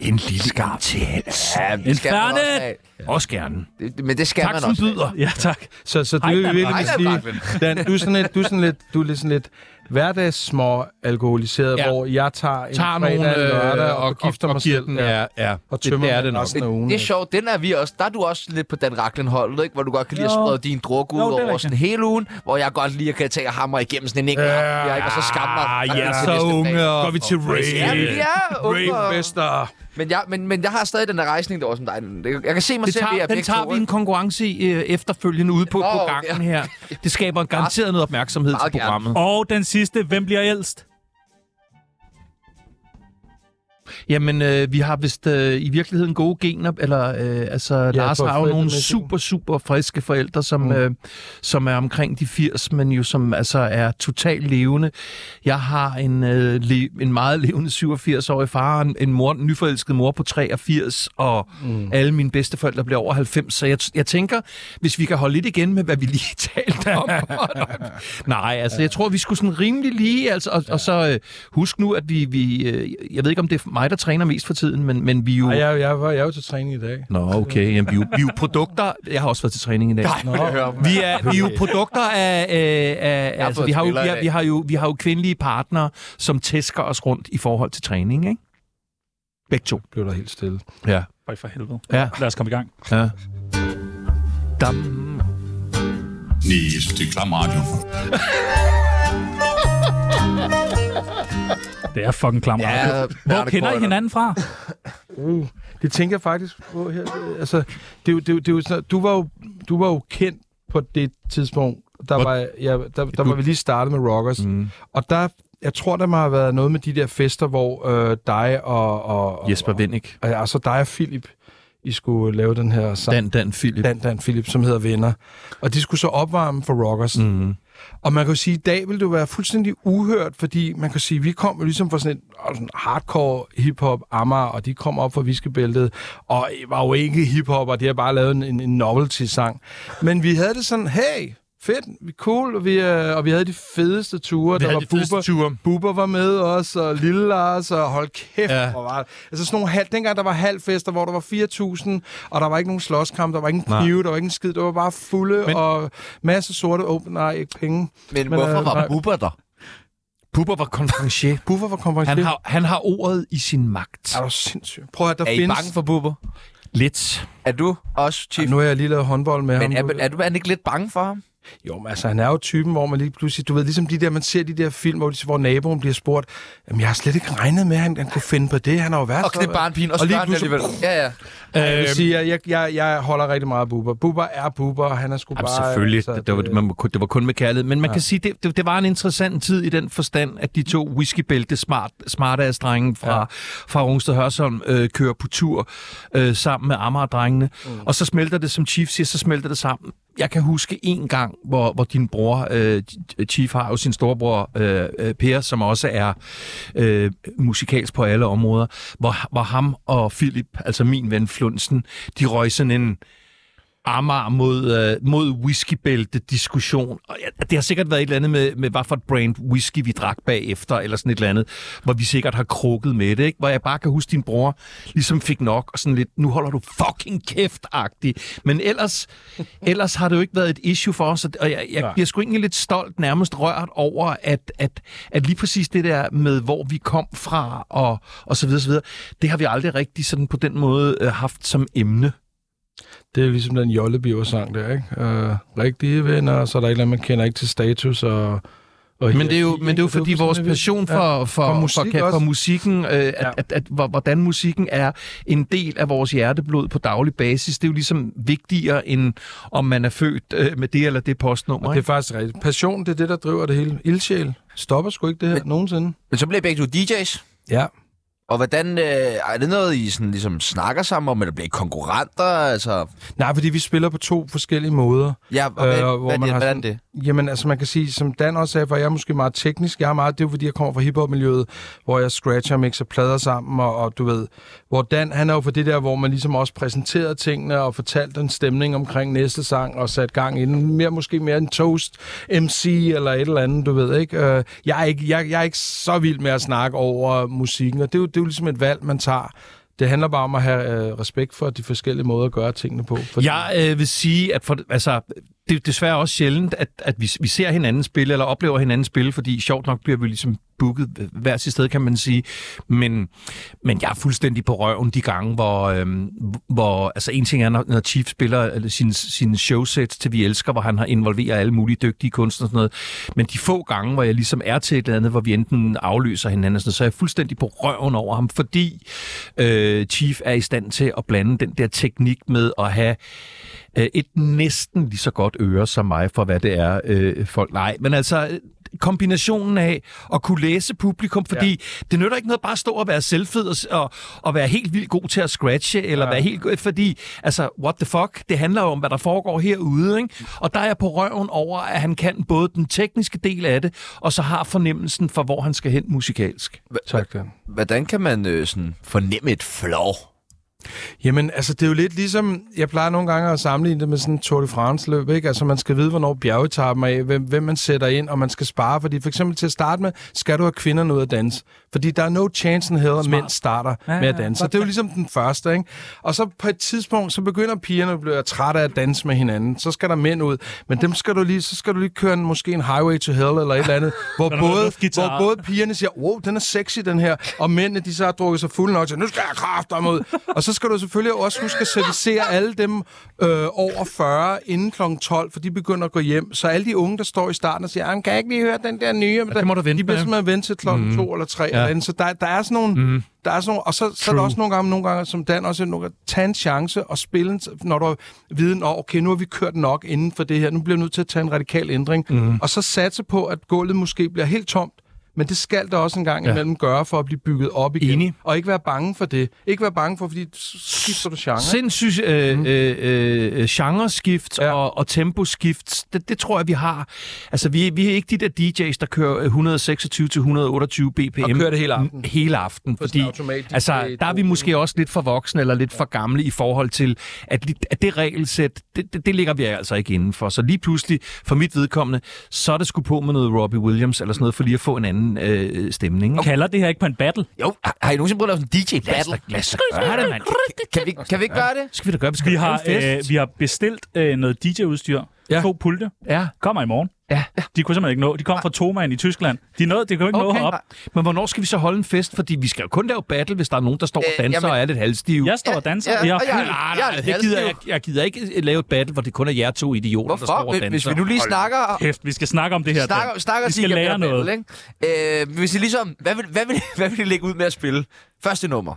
S3: en lille intens.
S1: Ja, det skal man
S2: Fernet!
S1: også.
S3: Også gerne.
S1: Det- Men det skal
S3: Tak
S1: man også have.
S3: byder.
S2: Ja, tak.
S8: Så, så det
S2: Hej,
S8: vil
S2: Dan.
S8: virkelig sige, Dan, du er sådan lidt, du er sådan lidt, du er lidt sådan lidt hverdags små alkoholiseret,
S3: Ja.
S8: ja. hvor jeg tager en
S3: Tager
S8: fredag
S3: nogle,
S8: og
S3: øh,
S8: lørdag og,
S3: og-
S8: gifter
S3: og-
S8: mig selv.
S3: den, ja, ja.
S8: Og
S3: Det-
S8: tømmer
S3: det er
S8: mig
S3: det nok.
S8: resten af ugen.
S1: Det er sjovt, den er vi også. Der er du også lidt på Dan Racklin-holdet, ikke? Hvor du godt kan lide at sprede din druk ud
S2: Jo, det er
S1: over sådan hele ugen, hvor jeg godt lige kan tage og hamre igennem sådan en enkelt
S8: Ja.
S1: aften, jeg, ikke? og så skammer
S3: Ah, ja,
S1: til
S3: så unge.
S8: Går vi til rave.
S1: Ja, de er unge.
S8: Rave-fester.
S1: Men jeg, men, men jeg har stadig den der rejsning derovre som dig. Jeg kan se mig
S3: Det
S1: selv
S3: tager, den tager vi en konkurrence i øh, efterfølgende ude på,
S1: Nå,
S3: på gangen her. Det skaber garanteret noget opmærksomhed
S1: Meget
S3: til
S1: gerne.
S3: programmet.
S2: Og den sidste, hvem bliver ældst?
S3: Jamen, øh, vi har vist øh, i virkeligheden gode gener, eller øh, altså, ja, Lars har jo nogle super, super friske forældre, som,
S8: mm.
S3: øh, som er omkring de 80, men jo som altså er totalt levende. Jeg har en, øh, le, en meget levende 87-årig far, en, en, mor, en nyforelsket mor på 83, og mm. alle mine bedsteforældre bliver over 90, så jeg, jeg tænker, hvis vi kan holde lidt igen med, hvad vi lige talte om. Nej, altså, jeg tror, vi skulle sådan rimelig lige, altså, og, ja. og så øh, husk nu, at vi, vi øh, jeg ved ikke, om det er mig, der træner mest for tiden, men, men vi er jo...
S8: Ej, jeg, jeg, var, jeg er jo til træning i dag.
S3: Nå, okay. Jamen, vi, er jo, vi er jo produkter... Jeg har også været til træning i dag.
S1: Nå.
S3: Vi er, vi er jo produkter af... af, af altså, vi, har jo, vi, har,
S1: dag.
S3: vi, har jo, vi har jo kvindelige partnere, som tæsker os rundt i forhold til træning, ikke? Begge to.
S8: Blev der helt stille.
S3: Ja.
S2: Øj, for helvede.
S3: Ja.
S2: Lad os komme i gang.
S3: ja. Dam.
S6: Nej, det er klam radio.
S2: Det er fucking klam
S1: Ja,
S2: radio. Hvor kender I hinanden fra?
S8: Uh, det tænker jeg faktisk på her. Altså, det, det, det, er jo sådan, du, var jo, du var jo kendt på det tidspunkt. Der
S3: Hvor-
S8: var, ja, der, der var vi lige startet med Rockers.
S3: Mm.
S8: Og der, jeg tror, der må have været noget med de der fester, hvor øh, dig og, og, og,
S3: Jesper Vindik.
S8: og, altså dig og Philip, I skulle lave den her sang.
S3: Dan, Dan Philip.
S8: Dan, Dan Philip, som hedder Venner. Og de skulle så opvarme for Rockers.
S3: Mm.
S8: Og man kan jo sige, at i dag vil det jo være fuldstændig uhørt, fordi man kan sige, at vi kom jo ligesom fra sådan en sådan hardcore hiphop Amager, og de kom op fra Viskebæltet, og var jo ikke hiphop, og de har bare lavet en, en novelty-sang. Men vi havde det sådan, hey, fedt, vi er cool, og vi, øh, og vi havde de fedeste ture.
S3: Vi
S8: der
S3: havde
S8: var
S3: de
S8: Bubber,
S3: ture.
S8: Bubber var med os, og Lille Lars, og hold kæft,
S3: Ja.
S8: hvor var det. Altså sådan nogle halv, dengang der var halvfester, hvor der var 4.000, og der var ikke nogen slåskamp, der var ikke en knive, der var ikke en skid, det var bare fulde,
S3: Men-
S8: Men... og masser sorte, oh, nej, ikke penge.
S1: Men,
S8: Men,
S1: hvorfor
S8: øh,
S1: var. Bubber der?
S3: Bubber var konferencier.
S8: Buffer var konferencier.
S3: Han har, han har ordet i sin magt.
S8: Er du sindssyg? Prøv at der
S1: Er I
S8: findes...
S1: bange for Bubber?
S3: Lidt.
S1: Er du også, Chief?
S8: Ja, nu har jeg lige lavet håndbold med
S1: Men
S8: ham.
S1: er, er, du, er han ikke lidt bange for ham?
S8: Jo, men altså, han er jo typen, hvor man lige pludselig... Du ved, ligesom de der, man ser de der film, hvor, de, hvor naboen bliver spurgt, jamen, jeg har slet ikke regnet med, at han, han kunne finde på det. Han har jo været
S1: Og
S8: så...
S1: det er bare en pin, og,
S8: og lige pludselig-
S1: alligevel. Ja, ja.
S8: Jeg vil sige, at jeg, jeg, jeg holder rigtig meget af Bubber. Bubber er Bubber, og han er sgu
S3: Jamen,
S8: bare...
S3: selvfølgelig.
S8: altså,
S3: det, det, var, man, det var kun med kærlighed. Men man ja. Kan sige, det, det, det var en interessant tid i den forstand, at de to whiskybælte smart, smartass-drenge fra, ja.
S8: Ja.
S3: fra Rungsted Hørsholm øh, kører på tur øh, sammen med Amager-drengene. Mm. Og så smelter det, som Chief siger, så smelter det sammen. Jeg kan huske en gang, hvor, hvor din bror, øh, Chief har jo sin storebror øh, øh, Per, som også er øh, musikalsk på alle områder, hvor, hvor ham og Philip, altså min ven Flunsen, de røg sådan en Amager mod, øh, mod whiskybælte-diskussion. Og ja, det har sikkert været et eller andet med, med, hvad for et brand whisky vi drak bagefter, eller sådan et eller andet, hvor vi sikkert har krukket med det, ikke? Hvor jeg bare kan huske, din bror ligesom fik nok, og sådan lidt, nu holder du fucking kæft-agtig. Men ellers, ellers har det jo ikke været et issue for os, og jeg, jeg bliver sgu egentlig lidt stolt, nærmest rørt over, at, at, at lige præcis det der med, hvor vi kom fra, og, og så videre, så videre, det har vi aldrig rigtig sådan på den måde øh, haft som emne.
S8: Det er ligesom den Jollebiver-sang der, ikke? Øh, rigtige venner, så er der et eller andet, man kender ikke til status og... og
S3: Men det er jo, men det er jo fordi
S8: for
S3: vores passion for, for,
S8: For musik
S3: for, for musikken, øh, at,
S8: Ja.
S3: at, at, hvor- hvordan musikken er en del af vores hjerteblod på daglig basis, det er jo ligesom vigtigere end om man er født øh, med det eller det postnummer.
S8: Og det er faktisk rigtigt. Passion, det er det, der driver det hele. Ildsjæl stopper sgu ikke det her
S1: Men-
S8: nogensinde.
S1: Men så bliver begge to DJ's.
S8: Ja.
S1: Og hvordan, øh, er det noget, I sådan, ligesom snakker sammen om, eller bliver I konkurrenter? Altså,
S8: Nej, fordi vi spiller på to forskellige måder.
S1: ja, og hvad,
S8: Øh, hvor
S1: hvad,
S8: man har
S1: hvordan
S8: sådan-
S1: det?
S8: Jamen, altså man kan sige, som Dan også sagde, for jeg er måske meget teknisk. Jeg er meget, det er jo fordi, jeg kommer fra hiphop-miljøet, hvor jeg scratcher, mixer plader sammen, og, og du ved, hvor Dan, han er jo for det der, hvor man ligesom også præsenterede tingene og fortalte en stemning omkring næste sang og sat gang i den. Mere, måske mere en toast MC eller et eller andet, du ved, ikke? Øh, Jeg er ikke, jeg, jeg er ikke så vild med at snakke over musikken, og det er jo, det er jo ligesom et valg, man tager. Det handler bare om at have øh, respekt for de forskellige måder at gøre tingene på. Fordi,
S3: Jeg øh, vil sige, at for, altså, det er desværre også sjældent, at, at vi, vi ser hinanden spille, eller oplever hinanden spille, fordi sjovt nok bliver vi ligesom booket hver sit sted, kan man sige. Men, men jeg er fuldstændig på røven de gange, hvor, øhm, hvor altså en ting er, når, når Chief spiller sine sin showsets til Vi Elsker, hvor han har involveret alle mulige dygtige kunstnere og sådan noget. Men de få gange, hvor jeg ligesom er til et eller andet, hvor vi enten afløser hinanden, sådan, så er jeg fuldstændig på røven over ham, fordi øh, Chief er i stand til at blande den der teknik med at have øh, et næsten lige så godt øre som mig, for hvad det er, øh, folk... Nej, men altså kombinationen af at kunne læse publikum, fordi ja. det nytter ikke noget bare at stå og være selvfed og, og, være helt vildt god til at scratche, eller ja. være helt god, fordi, altså, what the fuck, det handler jo om, hvad der foregår herude, ikke? Og der er jeg på røven over, at han kan både den tekniske del af det, og så har fornemmelsen for, hvor han skal hen musikalsk.
S8: Tak, Dan.
S1: Hvordan kan man øh, sådan fornemme et flow?
S8: Jamen, altså, det er jo lidt ligesom, jeg plejer nogle gange at sammenligne det med sådan en Tour de France-løb, ikke? Altså, man skal vide, hvornår bjergetappen er, hvem, hvem man sætter ind, og man skal spare, fordi for eksempel til at starte med, skal du have kvinderne ud at danse. Fordi der er no chance in hell, at mænd starter ja, med at danse. Så det er jo ligesom den første, ikke? Og så på et tidspunkt, så begynder pigerne at blive trætte af at danse med hinanden. Så skal der mænd ud. Men dem skal du lige, så skal du lige køre en, måske en highway to hell eller et eller andet, hvor, både, hvor både pigerne siger, wow, den er sexy, den her, og mændene, de så har drukket sig fulde nok til, nu skal jeg kraft ud. Og så skal du selvfølgelig også huske at servicere alle dem øh, over 40 inden kl. 12, for de begynder at gå hjem. Så alle de unge, der står i starten og siger, kan jeg ikke lige høre den der nye?
S3: Ja, det må du vente
S8: de bliver simpelthen vente til klokken mm. 2 eller 3. Ja. Eller så der, der er sådan nogle... Mm. Der er sådan nogle, og så, så er der også nogle gange, nogle gange, som Dan også nogle gange, tage en chance og spille, en, når du har viden, og okay, nu har vi kørt nok inden for det her, nu bliver vi nødt til at tage en radikal ændring, mm. og så satse på, at gulvet måske bliver helt tomt, men det skal der også en gang imellem ja. gøre for at blive bygget op igen.
S3: Enig.
S8: Og ikke være bange for det. Ikke være bange for, fordi skifter du genre.
S3: Sindssygt øh, mm. øh, øh, genreskift ja. og, og temposkift, det, det tror jeg, vi har. Altså, vi, vi er ikke de der DJ's, der kører 126 til 128 bpm. Og
S8: kører det hele aften.
S3: Hele aften. Fordi, altså, der er vi måske også lidt for voksne eller lidt for gamle i forhold til, at, at det regelsæt, det, det, det ligger vi altså ikke indenfor. Så lige pludselig, for mit vedkommende, så er det sgu på med noget Robbie Williams eller sådan noget, for lige at få en anden anden øh, stemning.
S2: Okay. Kalder det her ikke på en battle?
S1: Jo, har, I nogensinde prøvet at lave sådan en DJ-battle?
S3: Lad os gøre det, mand.
S1: Kan vi, kan vi ikke gøre det?
S3: Skal vi da gøre? Vi, skal
S2: vi, har, øh, vi har bestilt øh, noget DJ-udstyr. Ja. To pulte.
S3: Ja.
S2: Kommer i morgen.
S3: Ja.
S2: De kunne simpelthen ikke nå. De kom fra Thomann i Tyskland. De nåede, de kunne ikke okay. nå op.
S3: Men hvornår skal vi så holde en fest? Fordi vi skal jo kun lave battle, hvis der er nogen, der står og danser øh, jamen, og er lidt halvstive.
S2: Jeg står og danser.
S1: Ja, ja,
S2: jeg,
S1: jeg, jeg,
S3: jeg, gider, jeg, jeg gider ikke lave et battle, hvor det kun er jer to idioter,
S1: Hvorfor?
S3: der står og danser.
S1: Hvis vi nu lige snakker...
S2: Kæft, vi skal snakke om det her.
S1: Snakker, snakker
S2: vi skal lære noget.
S1: Battle, ikke? Øh, hvis I ligesom... Hvad vil, hvad, vil, hvad vil I lægge ud med at spille? Første nummer.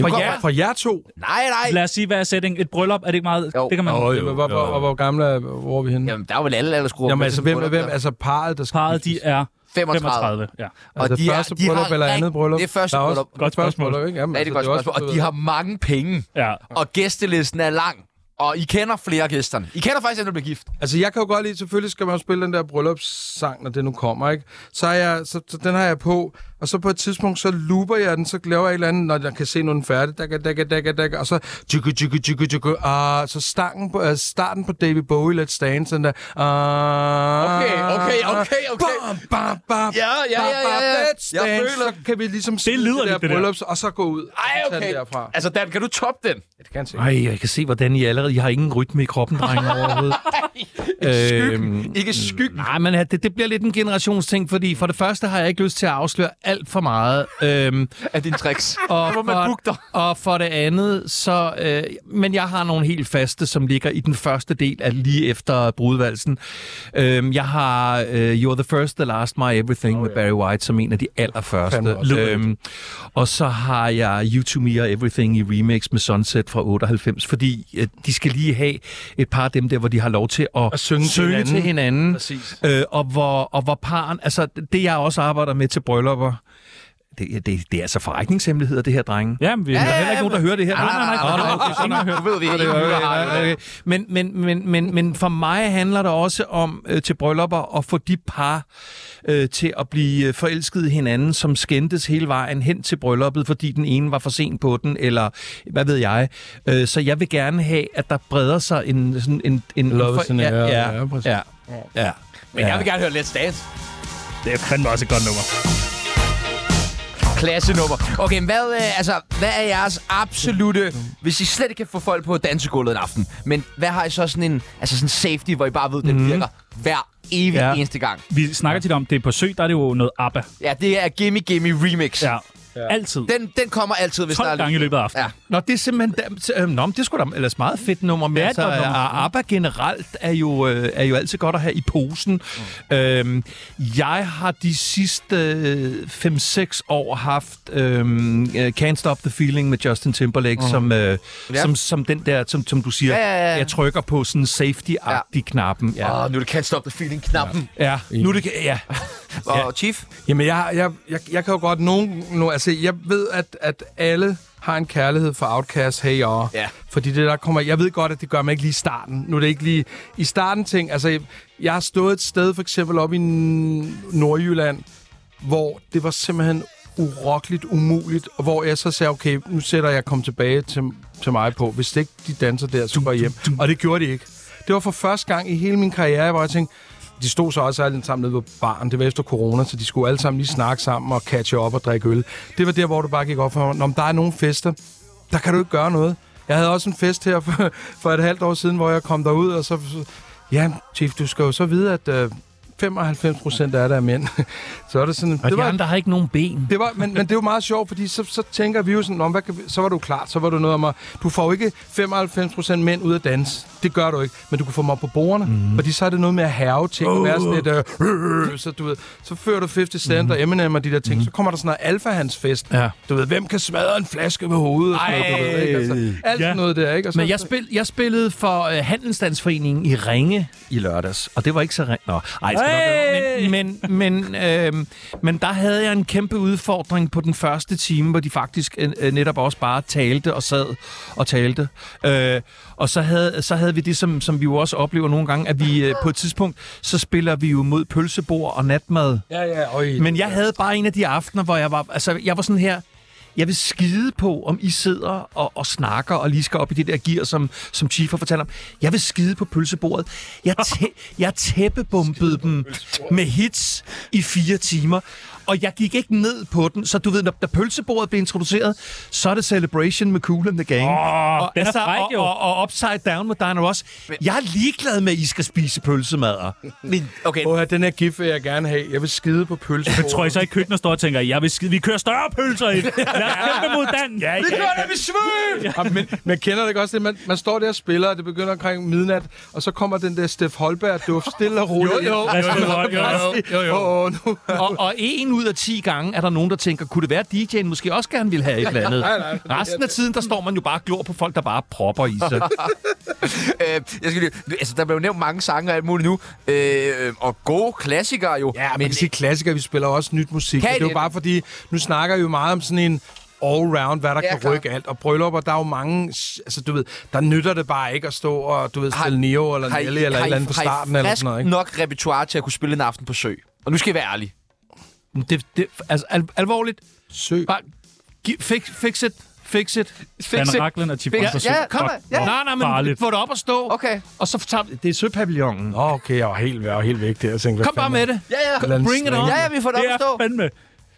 S8: For jer, for jer to?
S1: Nej, nej.
S2: Lad os sige, hvad er setting? Et bryllup, er det ikke meget?
S1: Jo.
S2: Det kan man...
S8: Oh, jo, hvor, hvor, hvor, gamle er, hvor er vi henne?
S1: Jamen, der er vel alle aldersgrupper.
S8: Jamen, altså, hvem, hvem, altså parret, der skal
S2: Parret, de er
S1: 35.
S2: 35 ja.
S8: Og altså, de første er, bryllup eller andet bryllup?
S1: Det er første
S2: bryllup. Godt spørgsmål.
S8: Ikke? Jamen,
S1: ja, det er altså, godt spørgsmål. Og de har mange penge.
S2: Ja.
S1: Og gæstelisten er lang. Og I kender flere gæsterne. I kender faktisk, at du bliver gift.
S8: Altså, jeg kan jo godt lide, selvfølgelig skal man jo spille den der bryllupssang, når det nu kommer, ikke? Så, er jeg, så, så den har jeg på, og så på et tidspunkt, så looper jeg den, så laver jeg et eller andet, når jeg kan se, når den er færdig, daga, daga, daga, daga, og så tjuku, tjuku, tjuku, tjuku, ah, så stangen på, uh, starten på David Bowie, Let's Dance, den der, ah,
S1: Okay, okay, okay, okay.
S8: Bam, bam, bam,
S1: Ja, ja, ja, ja, ja.
S8: Let's
S1: Jeg
S8: Dance,
S1: føler-
S8: så kan vi ligesom
S2: Det lyder
S8: det der
S2: lidt, det der.
S8: bryllups, og så gå ud.
S1: Ej, okay.
S8: derfra.
S1: Altså, Dan, kan du toppe den?
S8: Ja, det kan jeg se.
S3: Ej, jeg kan se, hvordan I allerede... I har ingen rytme i kroppen, drenge, overhovedet.
S1: Skyg.
S3: Øhm,
S1: Ikke skyg.
S3: Nej, men det, det bliver lidt en generationsting, fordi for det første har jeg ikke lyst til at afsløre alt for meget. Øhm,
S1: Af dine tricks.
S3: og,
S1: man
S3: for,
S1: booke dig.
S3: og for det andet, så... Øh, men jeg har nogle helt faste, som ligger i den første del af lige efter brudvalsen. Øhm, jeg har øh, You're the First, The Last, My Everything oh, med Barry White som en af de allerførste. Øhm, og så har jeg You To Me og Everything i remix med Sunset fra 98, fordi øh, de skal lige have et par af dem der, hvor de har lov til at,
S8: At synge til
S3: synge
S8: hinanden.
S3: til hinanden.
S8: Præcis.
S3: Øh, og, hvor, og hvor paren, altså det jeg også arbejder med til bryllupper, det, det, det er altså forretningshemmeligheder, det her, drenge.
S2: Ja, men vi...
S3: Er
S1: ja,
S3: heller ikke nogen, der hører det her.
S2: Nej, nej, nej. Nej,
S3: okay,
S2: nej, nej.
S1: Du ved, vi er
S3: Okay,
S1: ikke
S3: okay,
S1: har
S3: okay, okay. Men, men, men, men, men for mig handler det også om øh, til bryllupper at få de par øh, til at blive øh, forelsket i hinanden, som skændtes hele vejen hen til brylluppet, fordi den ene var for sent på den, eller hvad ved jeg. Øh, så jeg vil gerne have, at der breder sig en... Sådan en, en
S8: Love
S3: for, ja, ja,
S8: Ja, præcis.
S3: ja, ja.
S1: Men jeg vil gerne høre Let's Dance.
S2: Det er fandme også et godt nummer.
S1: Klasse nummer. Okay, men hvad, øh, altså, hvad er jeres absolute... Hvis I slet ikke kan få folk på dansegulvet en aften, men hvad har I så sådan en altså sådan safety, hvor I bare ved, den
S2: Mhm.
S1: virker hver evig
S3: ja.
S1: eneste gang?
S2: Vi snakker tit om, det er på sø, der er det jo noget ABBA.
S1: Ja, det er Gimme Gimme Remix.
S2: Ja. Altid.
S1: Den, den kommer altid, hvis
S2: 12
S1: der er...
S2: gange i løbet af aftenen.
S1: Ja.
S3: Nå, det er simpelthen... Øh, nå, men det skulle da ellers meget fedt nummer. Men
S2: Det er et
S3: altså, øh, ABBA generelt er jo, øh, er jo altid godt at have i posen. Mm. Øhm, jeg har de sidste øh, 5-6 år haft øh, øh, Can't Stop the Feeling med Justin Timberlake, mm. som, øh,
S1: Ja.
S3: som, som den der, som, som du siger,
S1: Ja, ja, ja.
S3: jeg trykker på sådan safety-agtig knappen. Ja.
S1: Oh, nu er det Can't Stop the Feeling-knappen.
S3: ja. Nu er det... Ja.
S1: Ja. Og Chief?
S8: Jamen, jeg, jeg, jeg, jeg kan jo godt nogen... Nu, altså, jeg ved, at, at alle har en kærlighed for Outcast, Hey Ya.
S1: Ja.
S8: Fordi det der kommer... Jeg ved godt, at det gør man ikke lige i starten. Nu er det ikke lige... I starten ting... Altså, jeg, jeg har stået et sted, for eksempel op i Nordjylland, hvor det var simpelthen urokkeligt umuligt, og hvor jeg så sagde, okay, nu sætter jeg kom tilbage til, til mig på. Hvis det ikke de danser der, så går jeg hjem. Og det gjorde de ikke. Det var for første gang i hele min karriere, hvor jeg tænkte, de stod så også alle sammen nede på baren. Det var efter corona, så de skulle alle sammen lige snakke sammen og catche op og drikke øl. Det var der, hvor du bare gik op for mig. Når der er nogle fester, der kan du ikke gøre noget. Jeg havde også en fest her for, for et halvt år siden, hvor jeg kom derud, og så... Ja, Chief, du skal jo så vide, at øh, 95 procent af det er mænd. så er det sådan...
S3: Og
S8: det
S3: de andre har ikke nogen ben.
S8: det var, men, men det er jo meget sjovt, fordi så, så tænker vi jo sådan, om, hvad kan så var du klart, så var du noget om at, du får jo ikke 95% mænd ud af dans. Det gør du ikke, men du kan få dem op på bordene, mm. fordi så er det noget med at herve ting, oh. være sådan lidt, øh, så du ved, så fører du 50 Cent og Eminem og de der ting, mm. så kommer der sådan noget alfa fest.
S3: Ja.
S8: Du ved, hvem kan smadre en flaske med hovedet? og sådan noget, du ved, ikke? Altså, alt
S2: Ja.
S8: sådan noget der, ikke? Og så,
S3: Men jeg, spil, jeg spillede for øh, Handelsstandsforeningen i Ringe i lørdags, og det var ikke så ring. Nå, ej,
S2: Hey!
S3: men, men, men, øh, men der havde jeg en kæmpe udfordring på den første time, hvor de faktisk øh, øh, netop også bare talte og sad og talte. Øh, og så havde, så havde vi det, som, som vi jo også oplever nogle gange, at vi øh, på et tidspunkt, så spiller vi jo mod pølsebord og natmad.
S8: ja, ja, øj,
S3: Men jeg havde bare en af de aftener, hvor jeg var, altså, jeg var sådan her, jeg vil skide på, om I sidder og, og snakker og lige skal op i det der gear, som, som Chief har fortalt om. Jeg vil skide på pølsebordet. Jeg, tæ- jeg tæppebumpede dem med hits i fire timer. Og jeg gik ikke ned på den, så du ved, når, da pølsebordet blev introduceret, så er det Celebration med Cool and the Gang.
S2: Åh,
S3: og,
S2: den er fræk,
S3: og,
S2: jo.
S3: og, og, Upside Down med Diana Ross. Jeg er ligeglad med, at I skal spise pølsemader.
S1: Men, okay,
S8: Åh, den her gif vil jeg gerne have. Jeg vil skide på pølse.
S2: Tror I så i køkkenet står og tænker, jeg vil skide, vi kører større pølser ind. Lad os kæmpe mod Dan. Ja,
S1: vi kører da, vi svøb!
S8: Ja, men, men kender det ikke også det? Man, man står der og spiller, og det begynder omkring midnat, og så kommer den der Steff Holberg-duft stille og roligt.
S3: Jo, jo,
S2: jo, jo, jo,
S3: jo, jo.
S8: Åh, nu.
S3: og, og en ud af 10 gange er der nogen, der tænker, kunne det være, at DJ'en måske også gerne ville have et eller andet?
S8: Nej, nej, nej.
S3: Resten af tiden, der står man jo bare og glor på folk, der bare propper i sig.
S1: øh, jeg skal lige, altså, der blev nævnt mange sange og alt muligt nu. Øh, og gode klassikere jo.
S8: Ja, man kan sige klassikere, vi spiller også nyt musik.
S1: Kan
S8: det er jo bare fordi, nu snakker vi jo meget om sådan en all-round, hvad der
S1: Ja,
S8: kan
S1: klar.
S8: rykke alt. Og bryllupper, der er jo mange, altså du ved, der nytter det bare ikke at stå og, du ved, spille Neo eller Nelly eller et eller andet på
S1: har I
S8: starten eller sådan noget, ikke?
S1: nok repertoire til at kunne spille en aften på sø? Og nu skal I være ærlige.
S3: Det, det, altså, al, alvorligt.
S8: Sø.
S3: Bare, gi, fix, fix it. Fix it.
S2: Dan Racklin og Chief
S1: Ja,
S2: Bonser
S1: ja, kom. Ja.
S3: Nej, nej, men
S2: farligt.
S3: få det op og stå.
S1: Okay.
S3: Og så tager vi- det er søpavillonen.
S8: Nå, okay, jeg var helt, jeg var helt væk der. Jeg tænkte,
S3: Kom bare med
S8: er
S3: det.
S1: Ja, ja.
S3: Bring it on.
S1: Ja, ja, vi får det
S2: Det
S1: op at
S2: er
S1: stå.
S2: fandme.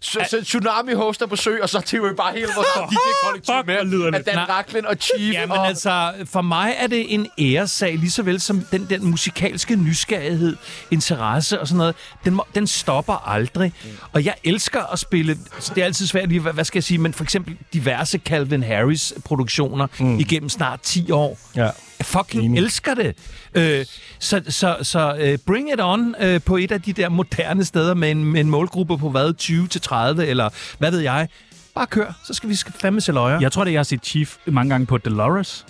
S1: Så, så Tsunami hoster på sø, og så tager vi bare hele vores DJ-kollektiv
S2: Fuck, hvor lyder
S1: med.
S2: det.
S1: Af Dan. Racklin og Chief.
S3: Jamen
S1: og...
S3: altså, for mig er det en æresag, lige så vel som den der musikalske nysgerrighed, interesse og sådan noget, den, må, den stopper aldrig. Mm. Og jeg elsker at spille, så det er altid svært lige, hvad, hvad skal jeg sige, men for eksempel diverse Calvin Harris produktioner mm. igennem snart 10 år.
S8: Ja.
S3: Fucking
S8: Enig.
S3: elsker det. Øh, så så, så øh, bring it on øh, på et af de der moderne steder med en, med en målgruppe på hvad, 20-30 eller hvad ved jeg. Bare kør, så skal vi fandme se løjer.
S2: Jeg tror, det jeg har set Chief mange gange på Dolores.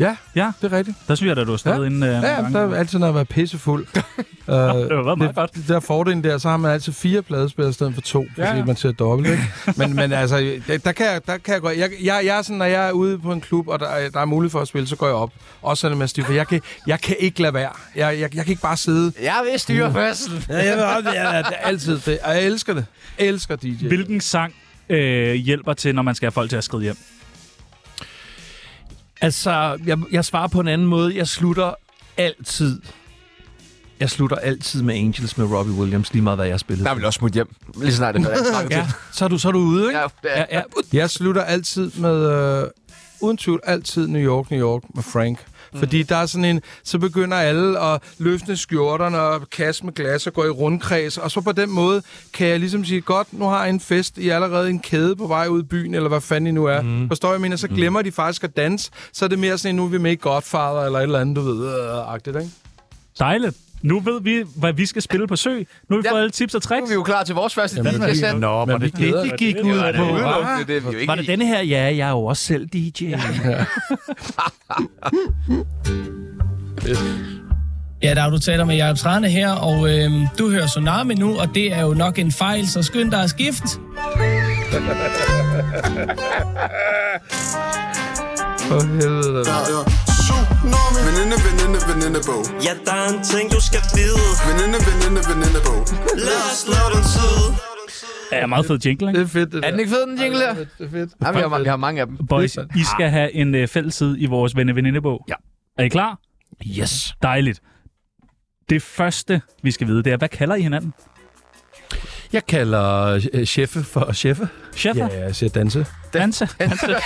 S8: Ja,
S2: Ja,
S8: det er rigtigt.
S2: der synes jeg, at du har stået
S8: Ja.
S2: inde. Uh,
S8: Ja, der er altid, når jeg var pissefuld. uh,
S2: det var meget
S8: det,
S2: godt.
S8: der fordelen der, så har man altid fire pladespillere i stedet for to,
S2: Ja,
S8: fordi man ser dobbelt, ikke? Men, men altså, der, der, kan jeg, der kan jeg godt... Jeg, jeg, jeg er sådan, når jeg er ude på en klub, og der, er- der er mulighed for at spille, så går jeg op. Også sådan med stiv, for jeg kan, jeg kan ikke lade være. Jeg, jeg, jeg kan ikke bare sidde...
S1: Jeg vil styre fødsel.
S8: Ja, jeg, ved, det er, det er altid det. Og jeg elsker det. Jeg elsker DJ.
S2: Hvilken sang øh, hjælper til, når man skal have folk til at skride hjem?
S3: Altså, jeg, jeg svarer på en anden måde. Jeg slutter altid Jeg slutter altid med Angels med Robbie Williams, lige meget hvad jeg har spillet.
S1: Der vil også smutte hjem. Lige snart det er
S3: Ja, så er du, så er du ude, ikke?
S1: Ja, det er-
S3: ja, ja.
S8: Jeg slutter altid med, øh, uden tvivl, altid New York, New York med Frank. Fordi der er sådan en, så begynder alle at løfte skjorterne og kaste med glas og gå i rundkreds. Og så på den måde kan jeg ligesom sige, godt, nu har jeg en fest, I er allerede en kæde på vej ud i byen, eller hvad fanden I nu er. Mm. Forstår jeg, mener? Så glemmer de faktisk at danse. Så er det mere sådan nu er vi med i Godfather, eller et eller andet, du ved, øh, agtigt, ikke?
S2: Dejligt. Nu ved vi, hvad vi skal spille på sø. Nu har vi
S1: Ja.
S2: fået alle tips og
S1: Nu
S2: tricks.
S1: er vi jo klar til vores første
S8: Jamen,
S1: DJ sæt.
S3: Nå, var
S8: Men
S3: det det, det gik
S2: det
S3: ud
S2: var det
S3: på?
S1: Udelukkende, det ikke
S3: Var det denne her? Ja, jeg er jo også selv DJ.
S9: Ja, der er du taler med Jacob Trane her, og øh, du hører Tsunami nu, og det er jo nok en fejl, så skynd dig at skifte.
S8: For helvede. da.
S10: Tsunami. Veninde, veninde, veninde bog.
S7: Ja, der er en ting, du skal vide.
S10: Veninde, veninde, veninde bog.
S7: Lad os slå den tid.
S2: Ja, meget fed jingle,
S8: Det
S2: ikke?
S8: er fedt, det der.
S1: Er den ikke fed, den jingle der?
S8: Det er fedt.
S1: Ja, vi har, vi har mange af dem.
S2: Boys, I skal have en øh, fælles side i vores venne-venindebog.
S3: Ja.
S2: Er I klar?
S3: Yes.
S2: Dejligt. Det første, vi skal vide, det er, hvad kalder I hinanden?
S3: Jeg kalder øh, chefe for chefe.
S2: Chefer?
S8: Ja, jeg siger danse.
S2: Danse. Danse. det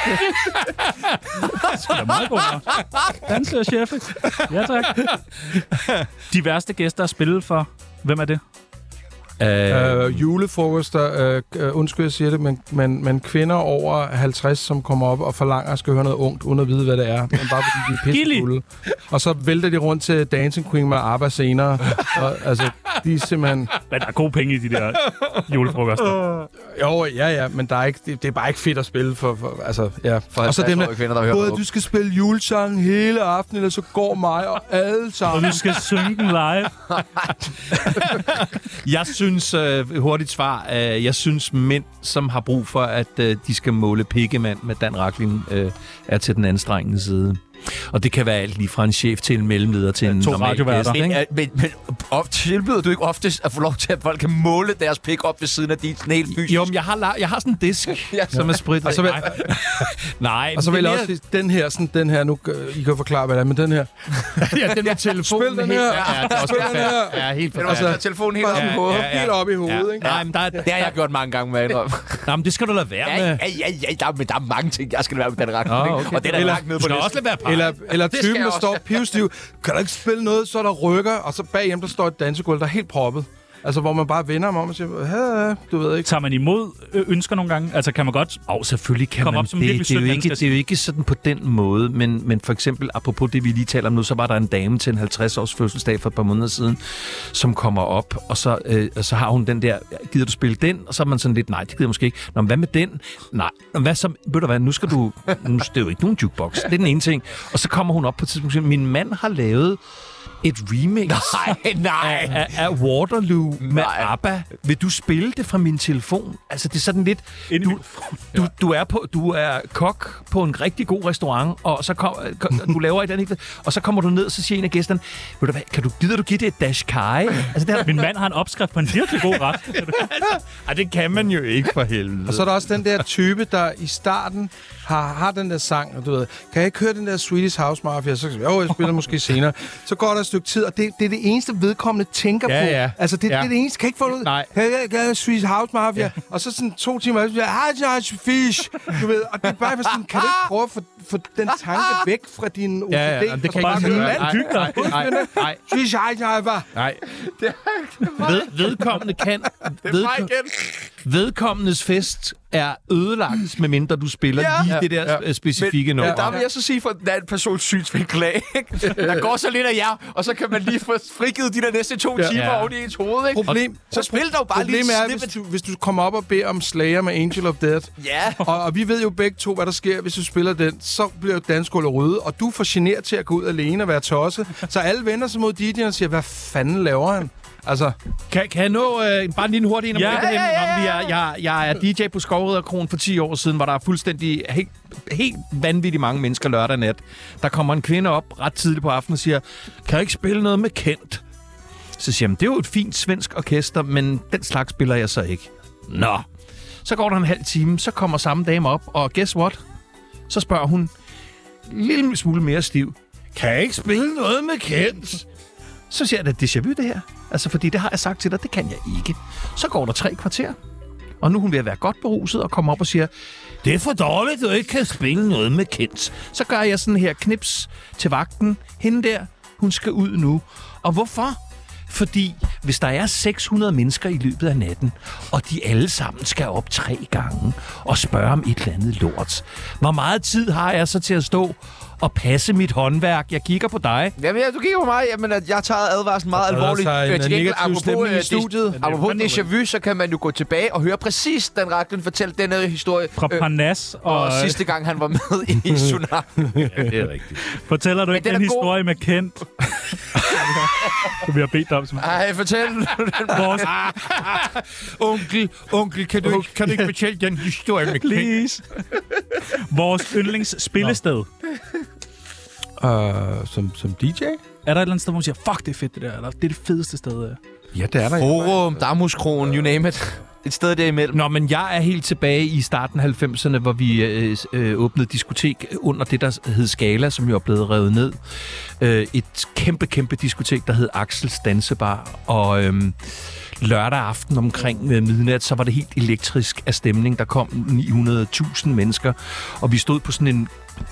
S2: er meget godt. Danse og chefe. Ja, tak. De værste gæster at spille for. Hvem er det?
S3: Uh,
S8: Øh, julefrokoster, øh, øh, undskyld, jeg siger det, men, men, men kvinder over 50, som kommer op og forlanger at skal høre noget ungt, uden at vide, hvad det er. Men bare fordi de er pissefulde. Og så vælter de rundt til Dancing Queen med ABBA senere. og, altså, de er simpelthen...
S2: Men der er gode penge i de der julefrokoster.
S8: Jo, ja, ja, men der er ikke, det, det er bare ikke fedt at spille for... for altså, ja.
S1: For
S8: og så dem der,
S1: kvinder, der hører
S8: både du skal spille julesangen hele aftenen, eller så går mig og alle
S2: Og
S8: sammen.
S2: du skal synge den live.
S3: jeg synes, øh, hurtigt svar, øh, jeg synes mænd, som har brug for, at øh, de skal måle pikkemand med Dan Raklin, øh, er til den anstrengende side. Og det kan være alt lige fra en chef til en mellemleder til en
S2: to
S3: normal gæst.
S1: Men,
S3: ikke?
S1: er- men, men op, tilbyder du ikke oftest at få lov til, at folk kan måle deres pik op ved siden af din sådan helt fysisk?
S3: Jo, men jeg har, jeg har sådan en disk,
S1: Ja.
S3: som er sprit.
S8: Og så vil-
S3: Nej, Nej
S8: Og så
S3: men
S8: vil jeg også sige, den her, sådan, den her, nu, øh, I kan forklare, hvad det er, men den her.
S3: Ja, den med telefonen.
S8: Spil den
S3: helt-
S8: her.
S3: Ja, ja, det er også
S8: den her.
S3: Ja, helt
S1: Det var
S8: Altså,
S1: telefonen helt op i hovedet.
S8: ja, ja. helt op i hovedet, ikke?
S3: Nej, men der, er-
S1: Det har jeg gjort mange gange med indrømme.
S3: Nej, men det skal du lade være
S1: Ja,
S3: med.
S1: ja, ja, ja der, men der er mange ting, jeg skal være med den ret.
S3: Nå, okay.
S1: Og det er der
S8: Eller-
S1: langt nede
S3: Du
S1: på
S3: skal
S1: listen.
S3: også lade være.
S8: Eller, eller
S1: skal
S8: typen, der står pivstiv. Kan du ikke spille noget, så er der rykker, og så baghjem, der står et dansegulv, der er helt proppet. Altså, hvor man bare vender om og siger, "Hæ, du ved ikke.
S2: Tager man imod ønsker nogle gange? Altså, kan man godt...
S3: Og selvfølgelig kan
S2: Kom
S3: man
S2: op som
S3: det.
S2: virkelig
S3: Det er, jo ikke, det er jo ikke sådan på den måde, men, men for eksempel, apropos det, vi lige taler om nu, så var der en dame til en 50-års fødselsdag for et par måneder siden, som kommer op, og så, øh, og så har hun den der, gider du spille den? Og så er man sådan lidt, nej, det gider jeg måske ikke. Nå, men hvad med den? Nej, hvad så? Ved du hvad, nu skal du... Nu, det er jo ikke nogen jukebox. Det er den ene ting. Og så kommer hun op på et tidspunkt og siger, min mand har lavet et remix
S1: Nej, nej.
S3: af, af Waterloo med
S1: Nej.
S3: ABBA. Vil du spille det fra min telefon? Altså, det er sådan lidt... Du, du, du, er på, du er kok på en rigtig god restaurant, og så kom, du laver et andet, og så kommer du ned, og så siger en af gæsterne, ved du hvad, kan du, gider du give det et dash kai? Altså, det,
S2: Min mand har en opskrift på en virkelig god ret.
S3: Ej, det kan man jo ikke for helvede.
S8: Og så er der også den der type, der i starten har, har den der sang, og du ved, kan jeg ikke høre den der Swedish House Mafia? Så jo, jeg spiller måske senere. Så går der stykke tid, og det, det er det eneste vedkommende tænker
S3: Ja,
S8: på.
S3: ja.
S8: Altså, det,
S3: Ja.
S8: det er det eneste. Kan jeg ikke få noget?
S3: Nej.
S8: Jeg, kan jeg Swedish House Mafia? Ja. Og så sådan to timer efter, ja, fish. Du ved, og det er bare sådan, kan du ikke prøve at få, få den tanke væk fra din OCD?
S3: Ja, ja, jamen, det kan jeg
S8: så
S3: ikke
S8: bare
S3: gøre. Nej,
S8: "Mand,
S3: nej, nej, nej,
S8: Swedish House Mafia.
S3: nej. Ved, vedkommende kan... Vedkom, vedkommendes fest er ødelagt, medmindre du spiller
S1: Ja.
S3: lige det der
S8: Ja.
S3: specifikke
S1: Men
S3: nummer.
S1: der vil jeg så sige, for der er en persons synsvinkel af? Der går så lidt af jer, og så kan man lige få frigivet de der næste to
S8: Ja.
S1: timer
S3: Ja.
S1: oven i ens hoved, ikke?
S8: Problem,
S1: Så spil dog bare lige
S8: Problemet er, hvis du, hvis du kommer op og beder om Slayer med Angel of Death,
S1: Ja.
S8: og, og vi ved jo begge to, hvad der sker, hvis du spiller den, så bliver dansgulvet røde, og du er for generet til at gå ud alene og være tosset. Så alle vender sig mod DJ'en og siger, hvad fanden laver han? Altså,
S3: Kan, kan jeg nå øh, bare en lille hurtig en om
S2: Ja,
S1: ja, ja, ja, ja.
S3: Jeg, jeg, jeg er DJ på Skovriderkron for 10 år siden, hvor der er fuldstændig helt, helt vanvittigt mange mennesker lørdag nat. Der kommer en kvinde op ret tidligt på aftenen og siger, kan jeg ikke spille noget med Kent? Så siger jeg, det er jo et fint svensk orkester, men den slags spiller jeg så ikke. Nå. Så går der en halv time, så kommer samme dame op, og guess what? Så spørger hun, en lille smule mere stiv, kan jeg ikke spille noget med Kent? Så siger jeg, at det er déjà vu, det her. Altså, fordi det har jeg sagt til dig, det kan jeg ikke. Så går der tre kvarter, og nu er hun ved at være godt beruset og kommer op og siger, det er for dårligt, du ikke kan spille noget med Kent. Så gør jeg sådan her knips til vagten. Hende der, hun skal ud nu. Og hvorfor? Fordi hvis der er 600 mennesker i løbet af natten, og de alle sammen skal op tre gange og spørge om et eller andet lort, hvor meget tid har jeg så til at stå og passe mit håndværk? Jeg kigger på dig.
S1: Jamen, ja, du kigger på mig. Jamen, at jeg tager advarslen meget alvorligt.
S8: sig en
S1: Øh, til gengæld, apropos,
S8: i
S1: øh,
S8: studiet.
S1: Apropos déjà vu, så kan man jo gå tilbage og høre præcis Dan Racklin fortælle denne historie.
S2: Fra Parnas og...
S1: og sidste gang, han var med i Tsunami.
S3: Det er rigtigt.
S2: Fortæller du ikke
S1: den
S2: den
S1: er god.
S2: historie med Kent? Som vi har bedt dig om. simpelthen.
S1: Ej, fortæl den.
S2: Vores,
S3: Onkel, onkel, kan du, ikke, kan du ikke fortælle den historie med
S2: please. Vores yndlingsspillested.
S8: Uh, som, som DJ?
S2: Er der et eller andet sted, hvor man siger, fuck, det er fedt det der, eller det er det fedeste sted? øh?
S8: Ja, det er der.
S1: Forum, Damuskronen, you name it. Et sted derimellem.
S3: Nå, men jeg er helt tilbage i starten af 90'erne, hvor vi øh, øh, åbnede diskotek under det, der hed Skala, som jo er blevet revet ned. Øh, et kæmpe, kæmpe diskotek, der hed Axels Dansebar. Og øh, lørdag aften omkring øh, midnat, så var det helt elektrisk af stemning. Der kom 900.000 mennesker, og vi stod på sådan en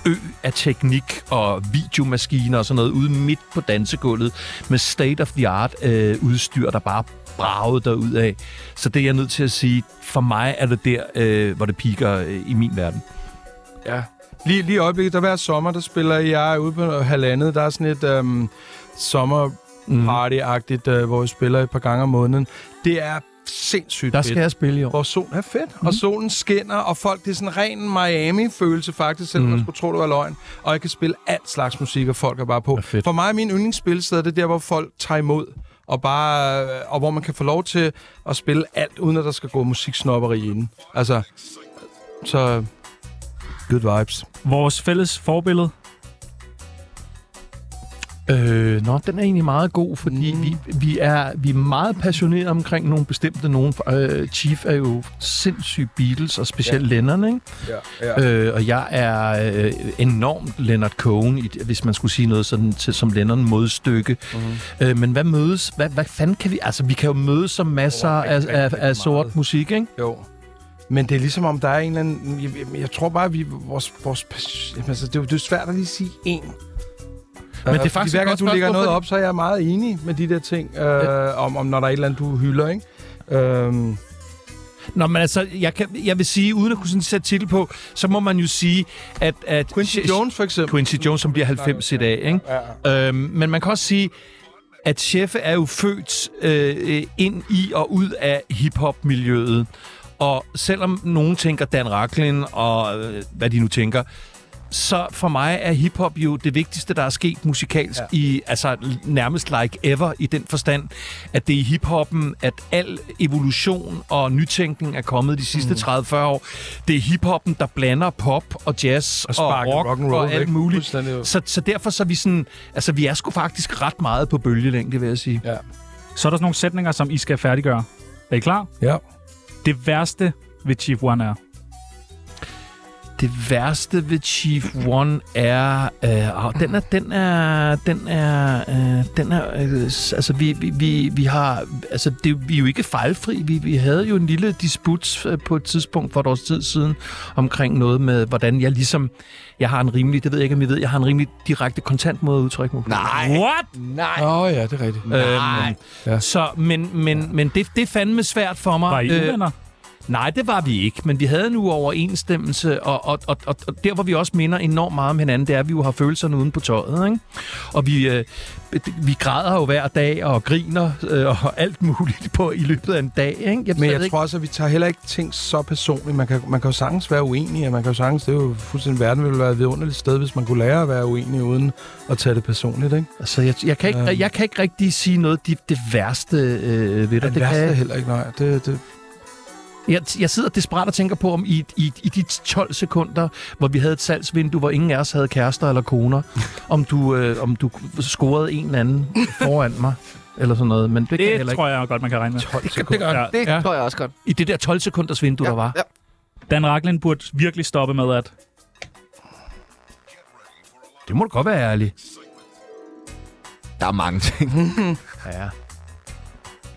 S3: ø af teknik og videomaskiner og sådan noget ude midt på dansegulvet med state-of-the-art øh, udstyr, der bare bragede derud af. Så det er jeg nødt til at sige, for mig er det der, øh, hvor det piker øh, i min verden.
S8: Ja. Lige, lige i øjeblikket, der hver sommer, der spiller jeg ude på halvandet. Der er sådan et øhm, sommerparty-agtigt, øh, hvor jeg spiller et par gange om måneden. Det er sindssygt
S3: Der
S8: fedt.
S3: skal jeg spille i år.
S8: Hvor solen er fedt, mm. og solen skinner, og folk, det er sådan en ren Miami-følelse faktisk, selvom mm. man skulle tro, det var løgn. Og jeg kan spille alt slags musik, og folk er bare på.
S3: er fedt.
S8: For mig er min yndlingsspilsted, det er der, hvor folk tager imod. Og, bare, øh, og hvor man kan få lov til at spille alt, uden at der skal gå musiksnopperi inden. Altså, så good vibes.
S2: Vores fælles forbillede.
S3: Øh, nå, den er egentlig meget god, fordi mm. vi, vi, er, vi er meget passionerede omkring nogle bestemte nogen. Øh, Chief er jo sindssygt Beatles, og specielt ja. Lennon, ikke?
S8: Ja, ja.
S3: Øh, og jeg er øh, enormt Leonard Cohen, hvis man skulle sige noget sådan til, som Lennon modstykke. Mm. Øh, men hvad mødes? Hvad, hvad fanden kan vi... Altså, vi kan jo mødes som masser
S8: Oh,
S3: af, af, af sort musik, ikke?
S8: Jo. Men det er ligesom om, der er en eller anden... Jeg, jeg, jeg tror bare, vi... Vores, vores, altså, det, er, jo- det er svært at lige sige én.
S3: Men det er
S8: Øh,
S3: faktisk
S8: fordi hver gang du lægger noget op, så er jeg meget enig med de der ting, øh, om, om når der er et eller andet, du hylder, ikke? Øhm,
S3: Nå, men altså, jeg, kan, jeg vil sige, uden at kunne sådan sætte titel på, så må man jo sige, at... at
S8: Quincy Jones for eksempel.
S3: Quincy Jones, som bliver 90 i dag, ikke?
S8: Ja,
S3: Øhm, men man kan også sige, at Cheffe er jo født øh, ind i og ud af hiphop-miljøet. Og selvom nogen tænker Dan Racklin og øh, hvad de nu tænker, så for mig er hiphop jo det vigtigste, der er sket musikalsk ja. i, altså nærmest like ever i den forstand, at det er i hiphoppen, at al evolution og nytænkning er kommet de sidste mm. 30-40 år. Det er hiphoppen, der blander pop og jazz
S8: Og
S3: og,
S8: sparker
S3: rock,
S8: rock'n'roll
S3: og
S8: væk.
S3: alt muligt.
S8: Fuldstændig.
S3: Så, så derfor så er vi sådan, altså vi er sgu faktisk ret meget på bølgelængde, vil jeg sige.
S8: ja.
S2: Så er der sådan nogle sætninger, som I skal færdiggøre. Er I klar?
S8: ja.
S2: Det værste ved Chief One er...
S3: Det værste ved Chief One er, øh, åh, den er, den er, den er, øh, den er, øh, altså vi, vi, vi, vi har, altså det, vi er jo ikke fejlfri. Vi, vi havde jo en lille disput øh, på et tidspunkt for et års tid siden omkring noget med, hvordan jeg ligesom, jeg har en rimelig, det ved jeg ikke, om I ved, jeg har en rimelig direkte kontant måde at udtrykke mig på.
S1: Nej.
S2: What?
S1: Nej.
S8: Åh oh, ja, det er rigtigt.
S3: Nej.
S8: Ja.
S3: Så, men, men, men det, det er fandme svært for mig.
S2: Var I
S3: Øh? Nej, det var vi ikke, men vi havde nu overensstemmelse, og, og, og, og, der, hvor vi også minder enormt meget om hinanden, det er, at vi jo har følelserne uden på tøjet, ikke? Og vi, øh, vi græder jo hver dag og griner øh, og alt muligt på i løbet af en dag, ikke?
S8: Men
S3: ved
S8: jeg
S3: ikke-
S8: tror også, at vi tager heller ikke ting så personligt. Man kan, man kan jo sagtens være uenig, og man kan jo sagtens, det er jo fuldstændig verden ville være et vidunderligt sted, hvis man kunne lære at være uenig, uden at tage det personligt, ikke?
S3: Altså, jeg, jeg, kan ikke,
S8: Øhm.
S3: jeg kan ikke rigtig sige noget det, det værste øh, ved dig.
S8: Det, det
S3: kan
S8: værste
S3: jeg,
S8: heller ikke, nej. Det, det,
S3: Jeg, jeg sidder desperat og tænker på, om i, i, i de 12 sekunder, hvor vi havde et salgsvindue, hvor ingen af os havde kærester eller koner, om du, øh, om du scorede en eller anden foran mig, eller sådan noget. Men det, kan jeg
S2: Det
S3: heller
S2: tror jeg godt, man kan regne med.
S3: ikke. Det, det gør,
S2: Ja.
S1: Det
S3: Ja.
S1: tror jeg også godt.
S3: I det der 12 sekunders vindue, der var.
S1: Ja.
S2: Dan Racklin burde virkelig stoppe med at...
S3: Det må du godt være ærlig.
S1: Der er mange ting.
S3: Ja.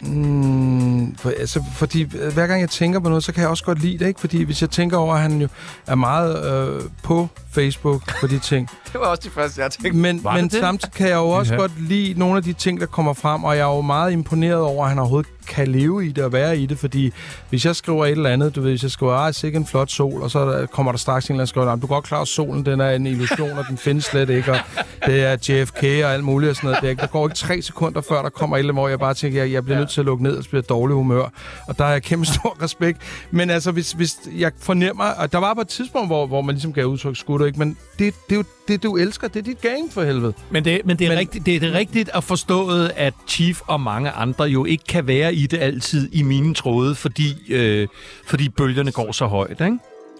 S8: Mm, for, altså, fordi øh, hver gang jeg tænker på noget, så kan jeg også godt lide det, ikke? Fordi hvis jeg tænker over, at han jo er meget øh, på Facebook for de ting.
S1: Det var også det første, jeg tænkte.
S8: Men, men
S3: det
S8: samtidig kan jeg jo også
S3: ja.
S8: godt lide nogle af de ting, der kommer frem, og jeg er jo meget imponeret over, at han overhovedet kan leve i det og være i det, fordi hvis jeg skriver et eller andet, du ved, hvis jeg skriver, ah, sikke en flot sol, og så er kommer der straks en eller anden skriver, "Nå, du er godt klar, at solen den er en illusion, og den findes slet ikke, og det er JFK og alt muligt og sådan noget. Det er, der går ikke tre sekunder, før der kommer et eller andet, hvor jeg bare tænker, jeg, jeg bliver nødt til at lukke ned, og så bliver dårlig humør. Og der er jeg kæmpe stor respekt. Men altså, hvis, hvis jeg fornemmer, og der var på et tidspunkt, hvor, hvor man ligesom gav udtryk skutter, ikke? men det, det er jo det, du elsker, det er dit game for helvede.
S3: Men det, men det er,
S8: Men-
S3: rigtigt, det er det rigtigt at forstået, at Chief og mange andre jo ikke kan være i det altid i mine tråde, fordi, øh, fordi bølgerne går så højt, ikke?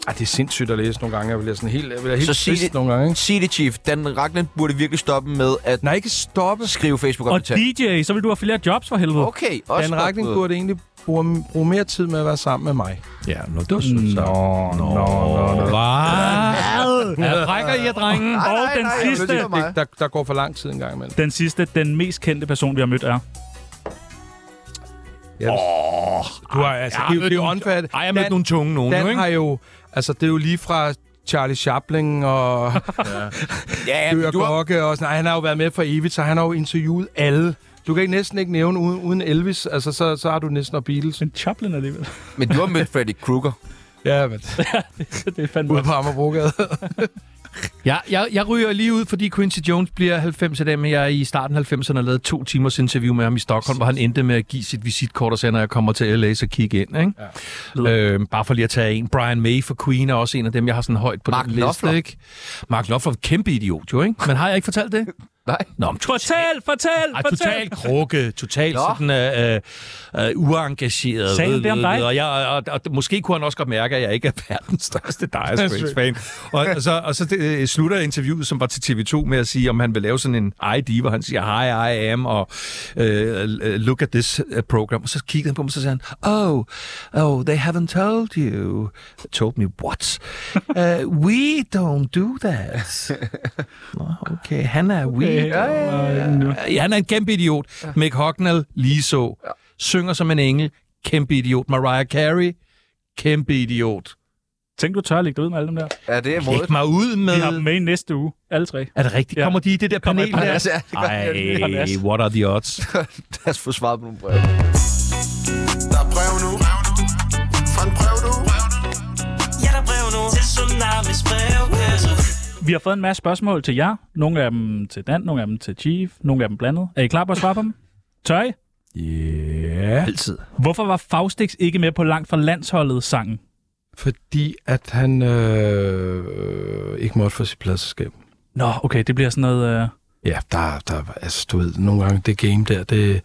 S8: Ej, det er sindssygt at læse nogle gange. Jeg bliver sådan helt, jeg bliver helt
S1: Så sig det-
S8: nogle gange. Ikke?
S1: Sig det, Chief. Dan Ragnar burde virkelig stoppe med at
S8: Nej, ikke stoppe.
S1: skrive facebook
S2: Og DJ, så vil du have flere jobs for helvede.
S1: Okay, også
S8: retning
S1: gået.
S8: burde egentlig bruge, bruge mere tid med at være sammen med mig.
S3: Ja, nå, det var sødt. Nå, nå, nå, nå. Hvad? Ja, brækker I jer, drengen?
S2: Og
S1: nej,
S2: den
S1: nej,
S2: sidste,
S1: det er.
S8: Der, der går for lang tid en gang imellem.
S2: den sidste, den mest kendte person, vi har mødt er.
S8: Ja, oh, du har, altså,
S3: jeg har
S8: det, er jo-
S3: mødt
S8: det er jo
S3: nogle-
S8: unfair.
S3: Ej, jeg har mødt nogle tunge nogen, nu,
S8: Dan
S3: ikke?
S8: har jo... Altså, det er jo lige fra Charlie Chaplin og
S1: Ja,
S8: Dør
S1: men du har,
S8: Gokke og sådan. Ej, han har jo været med for evigt, så han har jo interviewet alle. Du kan ikke næsten ikke nævne uden, uden Elvis. Altså, så, så har du næsten og Beatles.
S2: Men Chaplin alligevel.
S1: men du har mødt Freddy Krueger.
S8: Ja, men
S2: det er fandme
S8: ude på Amagerbrogade.
S3: Jeg, jeg, jeg ryger lige ud, fordi Quincy Jones bliver 90 af dem, men jeg i starten af 90'erne lavede to timers interview med ham i Stockholm, hvor han endte med at give sit visitkort og sagde, når jeg kommer til LA, så kig ind. Ikke? Ja. Øh, bare for lige at tage en. Brian May for Queen er også en af dem, jeg har sådan højt på
S1: Mark
S3: den
S1: Knopfler.
S3: liste. Ikke? Mark Knopfler, kæmpe idiot jo, ikke? Men har jeg ikke fortalt det?
S1: Nej.
S3: Nå, men
S2: Fortæl, fortæl,
S3: Ej,
S2: fortæl!
S3: total krukke, total
S1: Nå.
S3: sådan uh, uh, uengageret.
S2: Sagde han det om dig?
S3: Og, jeg, og, og, og, måske kunne han også godt mærke, at jeg ikke er verdens største Dire Straits-fan. og, og så, og så det, slutter interviewet, som var til TV2, med at sige, om han vil lave sådan en ID, hvor han siger, hi, I am, og uh, look at this uh, program. Og så kiggede han på mig, og så sagde han, oh, oh, they haven't told you. Told me what? Uh, we don't do that. Nå, okay, han er we.
S2: Ja, ja, ja.
S3: Ja, han er en kæmpe idiot. Ja. Mick Hucknall, lige så. Ja. Synger som en engel. Kæmpe idiot. Mariah Carey, kæmpe idiot.
S2: Tænk, du tør at lægge dig ud med alle dem der.
S1: Ja, det er
S3: Læg
S1: modigt.
S3: mig ud med...
S2: Vi har dem med i næste uge. Alle tre.
S3: Er det rigtigt?
S2: Ja.
S3: Kommer de i det der panel der?
S1: Ja, det.
S3: Ej, what are the odds?
S1: Lad os få svaret på nogle brev.
S2: Vi har fået en masse spørgsmål til jer. Nogle af dem til Dan, nogle af dem til Chief, nogle af dem blandet. Er I klar på at svare på dem? Tør I?
S8: Ja.
S3: Altid.
S2: Hvorfor var Faustix ikke med på langt fra landsholdet sangen?
S8: Fordi at han øh, ikke måtte få sit pladserskab.
S2: Nå, okay, det bliver sådan noget... Øh...
S8: Ja, der, der, altså, du ved, nogle gange det game der, det,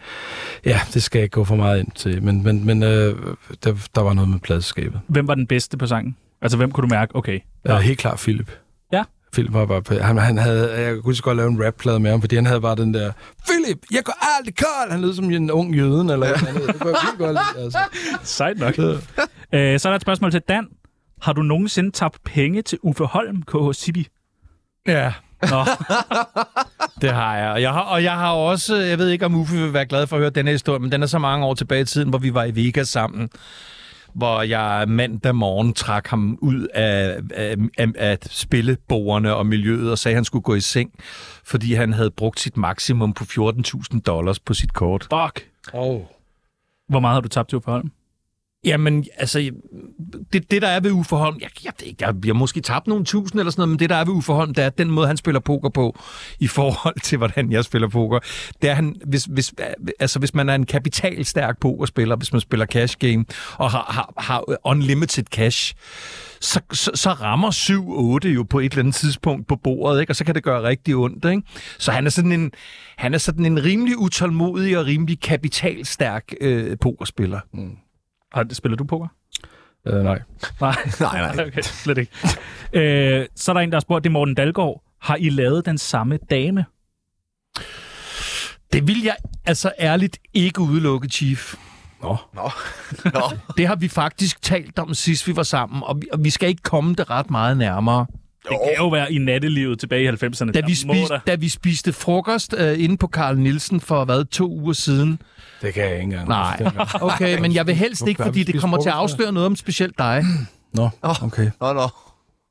S8: ja, det skal jeg ikke gå for meget ind til, men, men, men øh, der, der var noget med pladserskabet.
S2: Hvem var den bedste på sangen? Altså, hvem kunne du mærke? Okay.
S8: Ja. helt klart Philip.
S2: Ja.
S8: Philip var bare, han, han havde, jeg kunne så godt lave en rapplade med ham, fordi han havde bare den der, Philip, jeg går aldrig kold! Han lød som en ung jøden, eller ja. noget. Det kunne jeg godt lide, altså.
S2: Sejt nok. øh, så er der et spørgsmål til Dan. Har du nogensinde tabt penge til Uffe Holm, KH Sibi?
S3: Ja,
S2: Nå,
S3: det har jeg. Og jeg har, og jeg har også, jeg ved ikke, om Uffe vil være glad for at høre den her historie, men den er så mange år tilbage i tiden, hvor vi var i Vegas sammen, hvor jeg mandag morgen trak ham ud af, af, af, af spillebordene og miljøet og sagde, at han skulle gå i seng, fordi han havde brugt sit maksimum på 14.000 dollars på sit kort.
S2: fuck.
S8: Oh.
S2: Hvor meget har du tabt til Uffe Holm?
S3: Jamen, altså, det, det der er ved Uffe Holm, jeg, jeg, jeg, jeg måske tabt nogle tusind eller sådan noget, men det der er ved Uffe Holm, det er den måde, han spiller poker på, i forhold til, hvordan jeg spiller poker, det er han, hvis, hvis, altså, hvis man er en kapitalstærk pokerspiller, hvis man spiller cash game, og har, har, har unlimited cash, så, så, så rammer 7-8 jo på et eller andet tidspunkt på bordet, ikke? og så kan det gøre rigtig ondt. Ikke? Så han er sådan en, han er sådan en rimelig utålmodig og rimelig kapitalstærk øh, pokerspiller.
S2: Mm. Har, spiller du poker?
S8: Øh, nej.
S2: Nej,
S1: Nej, nej.
S2: okay, slet ikke. øh, så er der en, der har spurgt, det er Morten Dalgaard. Har I lavet den samme dame?
S3: Det vil jeg altså ærligt ikke udelukke, Chief.
S8: Nå.
S1: Nå. Nå.
S3: Det har vi faktisk talt om sidst vi var sammen, og vi, og vi skal ikke komme det ret meget nærmere.
S2: Det kan jo være i nattelivet tilbage i 90'erne.
S3: Da vi, spiste, da vi spiste frokost øh, inde på Carl Nielsen for, hvad, to uger siden.
S8: Det kan jeg ikke engang.
S3: Nej, okay, men jeg vil helst ikke, fordi det kommer til at afsløre noget om specielt dig.
S8: Nå, okay.
S1: Nå, nå.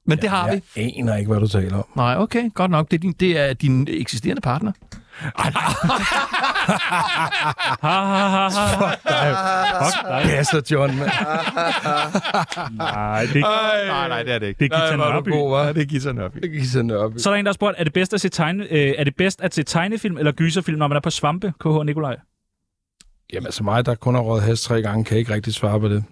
S3: Men det har vi.
S8: Jeg aner ikke, hvad du taler om.
S3: Nej, okay, godt nok. Det er din, det er din eksisterende partner.
S2: ha, ha. Fuck dig.
S8: Gasser, John. mand.
S2: Nej, det,
S1: Nej, nej, det er det ikke.
S2: det er Gita
S8: er
S2: Nørby.
S8: god?
S1: Det er Gita Nørby.
S8: Det gik sådan op.
S2: Så er der en, der har spurgt, er det bedst at se, tegne, øh, er det bedst at se tegnefilm eller gyserfilm, når man er på svampe, KH Nikolaj?
S8: Jamen, altså mig, der kun har råd has tre gange, kan ikke rigtig svare på det.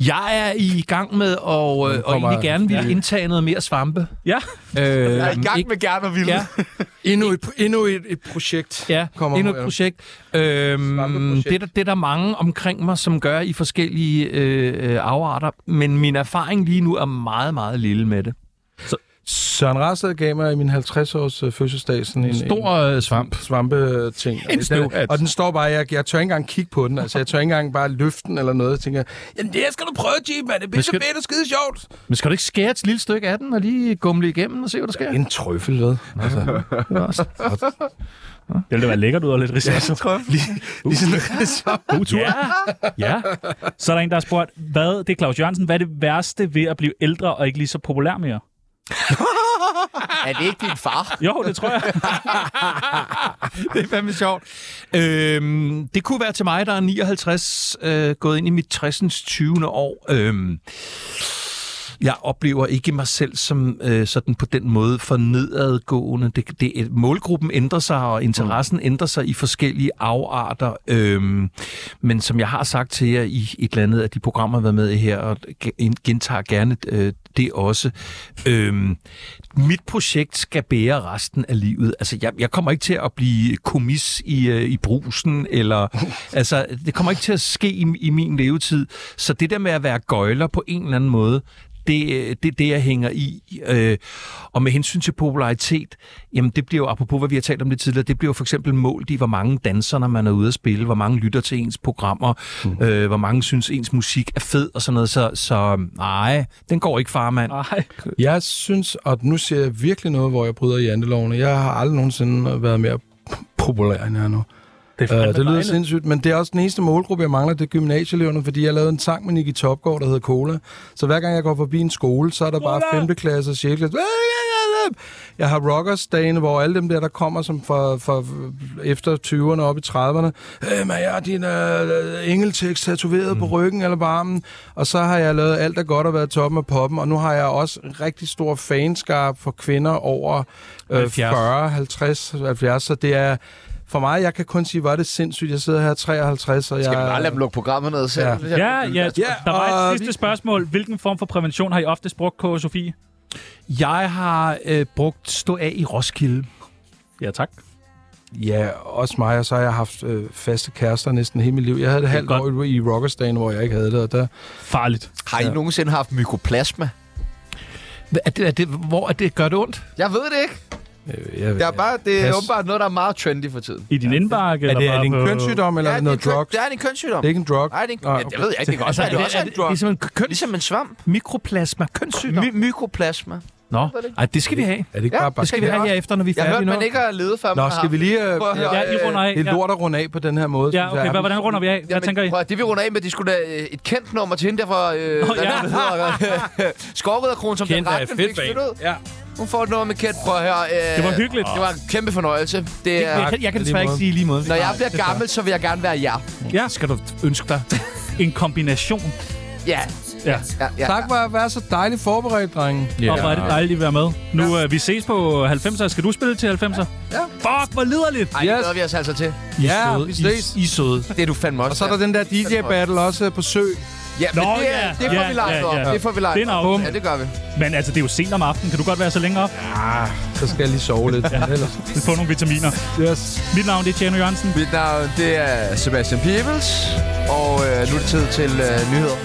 S3: Jeg er i gang med at øh, og egentlig gerne vil indtage noget mere svampe.
S2: Ja,
S3: Øh,
S1: Jeg er i gang med gerne og ville.
S3: Ja,
S8: Endnu et, endnu et, et projekt.
S3: ja
S8: Kommer
S3: endnu et projekt. Øhm, det, er der, det er der mange omkring mig, som gør i forskellige øh, øh, afarter, men min erfaring lige nu er meget, meget lille med det.
S8: Søren Rasted gav mig i min 50-års øh, fødselsdag sådan en,
S3: Stor øh, svamp.
S8: en svampe-ting.
S3: En
S8: den, og den står bare, jeg, jeg tør ikke engang kigge på den. Altså, jeg tør ikke engang bare løfte den eller noget. Jeg tænker, jamen det her skal du prøve, Jeep, man. Det er pisse
S3: skal-
S8: fedt og skide sjovt.
S3: Men skal du ikke skære et lille stykke af den og lige gumle igennem og se, hvad der sker?
S8: En trøffel, ved. Altså,
S3: Det er
S2: det ville da være lækkert ud og lidt risotto.
S8: lige sådan,
S2: God tur.
S3: Ja, ja.
S2: Så er der en, der har spurgt, hvad, det er Claus Jørgensen, hvad er det værste ved at blive ældre og ikke lige så populær mere?
S1: Er det ikke din far?
S2: Jo, det tror jeg.
S3: det er fandme sjovt. Øhm, det kunne være til mig, der er 59, øh, gået ind i mit 60. 20. år. Øhm, jeg oplever ikke mig selv som øh, sådan på den måde for nedadgående. Det, det, målgruppen ændrer sig, og interessen mm. ændrer sig i forskellige afarter. Øhm, men som jeg har sagt til jer i et eller andet af de programmer, jeg har været med i her, og gen- gentager gerne øh, det også. Øhm, mit projekt skal bære resten af livet. Altså, jeg, jeg kommer ikke til at blive komis i, øh, i brusen, eller... altså, det kommer ikke til at ske i, i min levetid. Så det der med at være gøjler på en eller anden måde, det er det, det, jeg hænger i. Øh, og med hensyn til popularitet, jamen det bliver jo, apropos hvad vi har talt om det tidligere, det bliver jo for eksempel målt i, hvor mange danser, når man er ude at spille, hvor mange lytter til ens programmer, mm. øh, hvor mange synes, ens musik er fed og sådan noget. Så, så nej, den går ikke, farmand.
S2: Nej.
S8: Jeg synes, og nu ser jeg virkelig noget, hvor jeg bryder jantelovene. Jeg har aldrig nogensinde været mere populær, end jeg er nu.
S2: Det, er
S8: det lyder
S2: dejligt.
S8: sindssygt, men det er også den eneste målgruppe, jeg mangler, det er gymnasieeleverne, fordi jeg lavede en sang med Nicky Topgaard, der hedder Cola. Så hver gang jeg går forbi en skole, så er der bare 5. klasse og 6. klasse. Jeg har rockers-dagene, hvor alle dem der, der kommer som for, for efter 20'erne op i 30'erne, øh, men jeg har din øh, engeltekst tatoveret mm. på ryggen eller på armen, og så har jeg lavet alt, der godt at være toppen af poppen, og nu har jeg også en rigtig stor fanskab for kvinder over øh,
S3: 70.
S8: 40, 50, 70, så det er for mig, jeg kan kun sige, hvor er det sindssygt. Jeg sidder her 53, og jeg...
S1: Skal vi bare lade dem lukke programmet ned selv?
S8: Ja.
S2: Ja, ja,
S8: Ja,
S2: der var et sidste
S8: vi-
S2: spørgsmål. Hvilken form for prævention har I oftest brugt, K. Sofie?
S3: Jeg har øh, brugt stå af i Roskilde.
S2: Ja, tak.
S8: Ja, også mig, og så har jeg haft øh, faste kærester næsten hele mit liv. Jeg havde det halvt
S2: godt.
S8: år i Rockersdagen, hvor jeg ikke havde det, og der...
S2: Farligt.
S1: Har I nogensinde haft mykoplasma?
S3: Er det, er det, hvor er det, gør det ondt?
S1: Jeg ved det ikke.
S8: Øh, jeg,
S1: Jeg er bare, det er
S8: Pas.
S1: åbenbart noget, der er meget trendy for tiden.
S2: I din indbakke?
S8: er det,
S2: eller
S8: er det en
S2: på-
S8: kønssygdom, eller er det noget
S1: er, en køn-
S8: drugs?
S1: det er en kønssygdom.
S8: Det er ikke en drug?
S1: Nej, det er ikke.
S8: Nej,
S1: Ja, det ved jeg ikke. Det kan også være, det, også er en
S3: det,
S1: drug.
S3: det er simpelthen køns,
S1: Ligesom en svamp.
S3: mikroplasma, kønssygdom.
S1: My- mykoplasma.
S3: Nå, ej, det skal vi have.
S8: Er det ikke
S1: Ja,
S8: bare
S3: Det skal vi have her efter, når vi er
S1: Jeg
S3: færdige
S1: hørt,
S3: nu.
S1: man ikke har levet før.
S8: Nå, skal vi lige... Øh,
S1: Prøv
S2: Ja, I runder af.
S8: det er
S2: Ja.
S8: lort at runde af på den her måde.
S2: Ja,
S8: synes jeg.
S2: okay. Hvad, hvordan runder vi af? Hvad
S1: Jamen,
S2: tænker I?
S1: Prøv, det vi runder af med, de skulle da øh, et kendt nummer til hende der fra øh,
S2: Nå, ja.
S1: Skovriderkronen, som
S8: Kendt
S1: den
S8: er
S1: ret, fik
S8: band.
S1: støttet.
S8: Ja.
S1: Hun får et nummer med Kent. Prøv at høre. Øh,
S2: Det var hyggeligt.
S1: Det var en kæmpe fornøjelse. Det er,
S3: Jeg, kan- jeg kan
S8: lige
S3: desværre ikke
S8: måde.
S3: sige i lige måde.
S1: når jeg bliver gammel, så vil jeg gerne være jer.
S2: Ja,
S3: Skal du ønske dig?
S2: en kombination.
S1: Ja.
S2: Ja.
S1: ja, ja.
S8: Tak for at være så dejligt forberedt, drenge.
S2: Yeah. Og hvor er det dejligt at være med. Nu, øh, vi ses på 90'er. Skal du spille til 90'er?
S1: Ja.
S2: Fuck, hvor liderligt.
S1: Ej, det
S8: Yes.
S1: glæder vi os altså til.
S8: Ja,
S3: søde.
S8: vi ses.
S3: I, I er søde.
S1: Det er du fandme også.
S8: Og så er der den der DJ-battle også på sø.
S1: Ja, men
S2: Nå,
S1: det, er-
S2: ja.
S1: det får
S2: Ja,
S1: vi lagt
S2: ja,
S1: op.
S2: ja.
S1: Det får vi lagt
S2: Det er en
S1: op.
S2: aftale.
S1: Ja, det gør vi.
S2: Men altså, det er jo sent om aftenen. Kan du godt være så længe op?
S8: Ah, så skal jeg lige sove lidt. Ellers.
S2: Få nogle vitaminer.
S8: Yes.
S2: Mit navn det er Tjerno Jørgensen.
S1: Mit navn, det er Sebastian Peebles. Og øh, nu er det tid til øh, nyheder.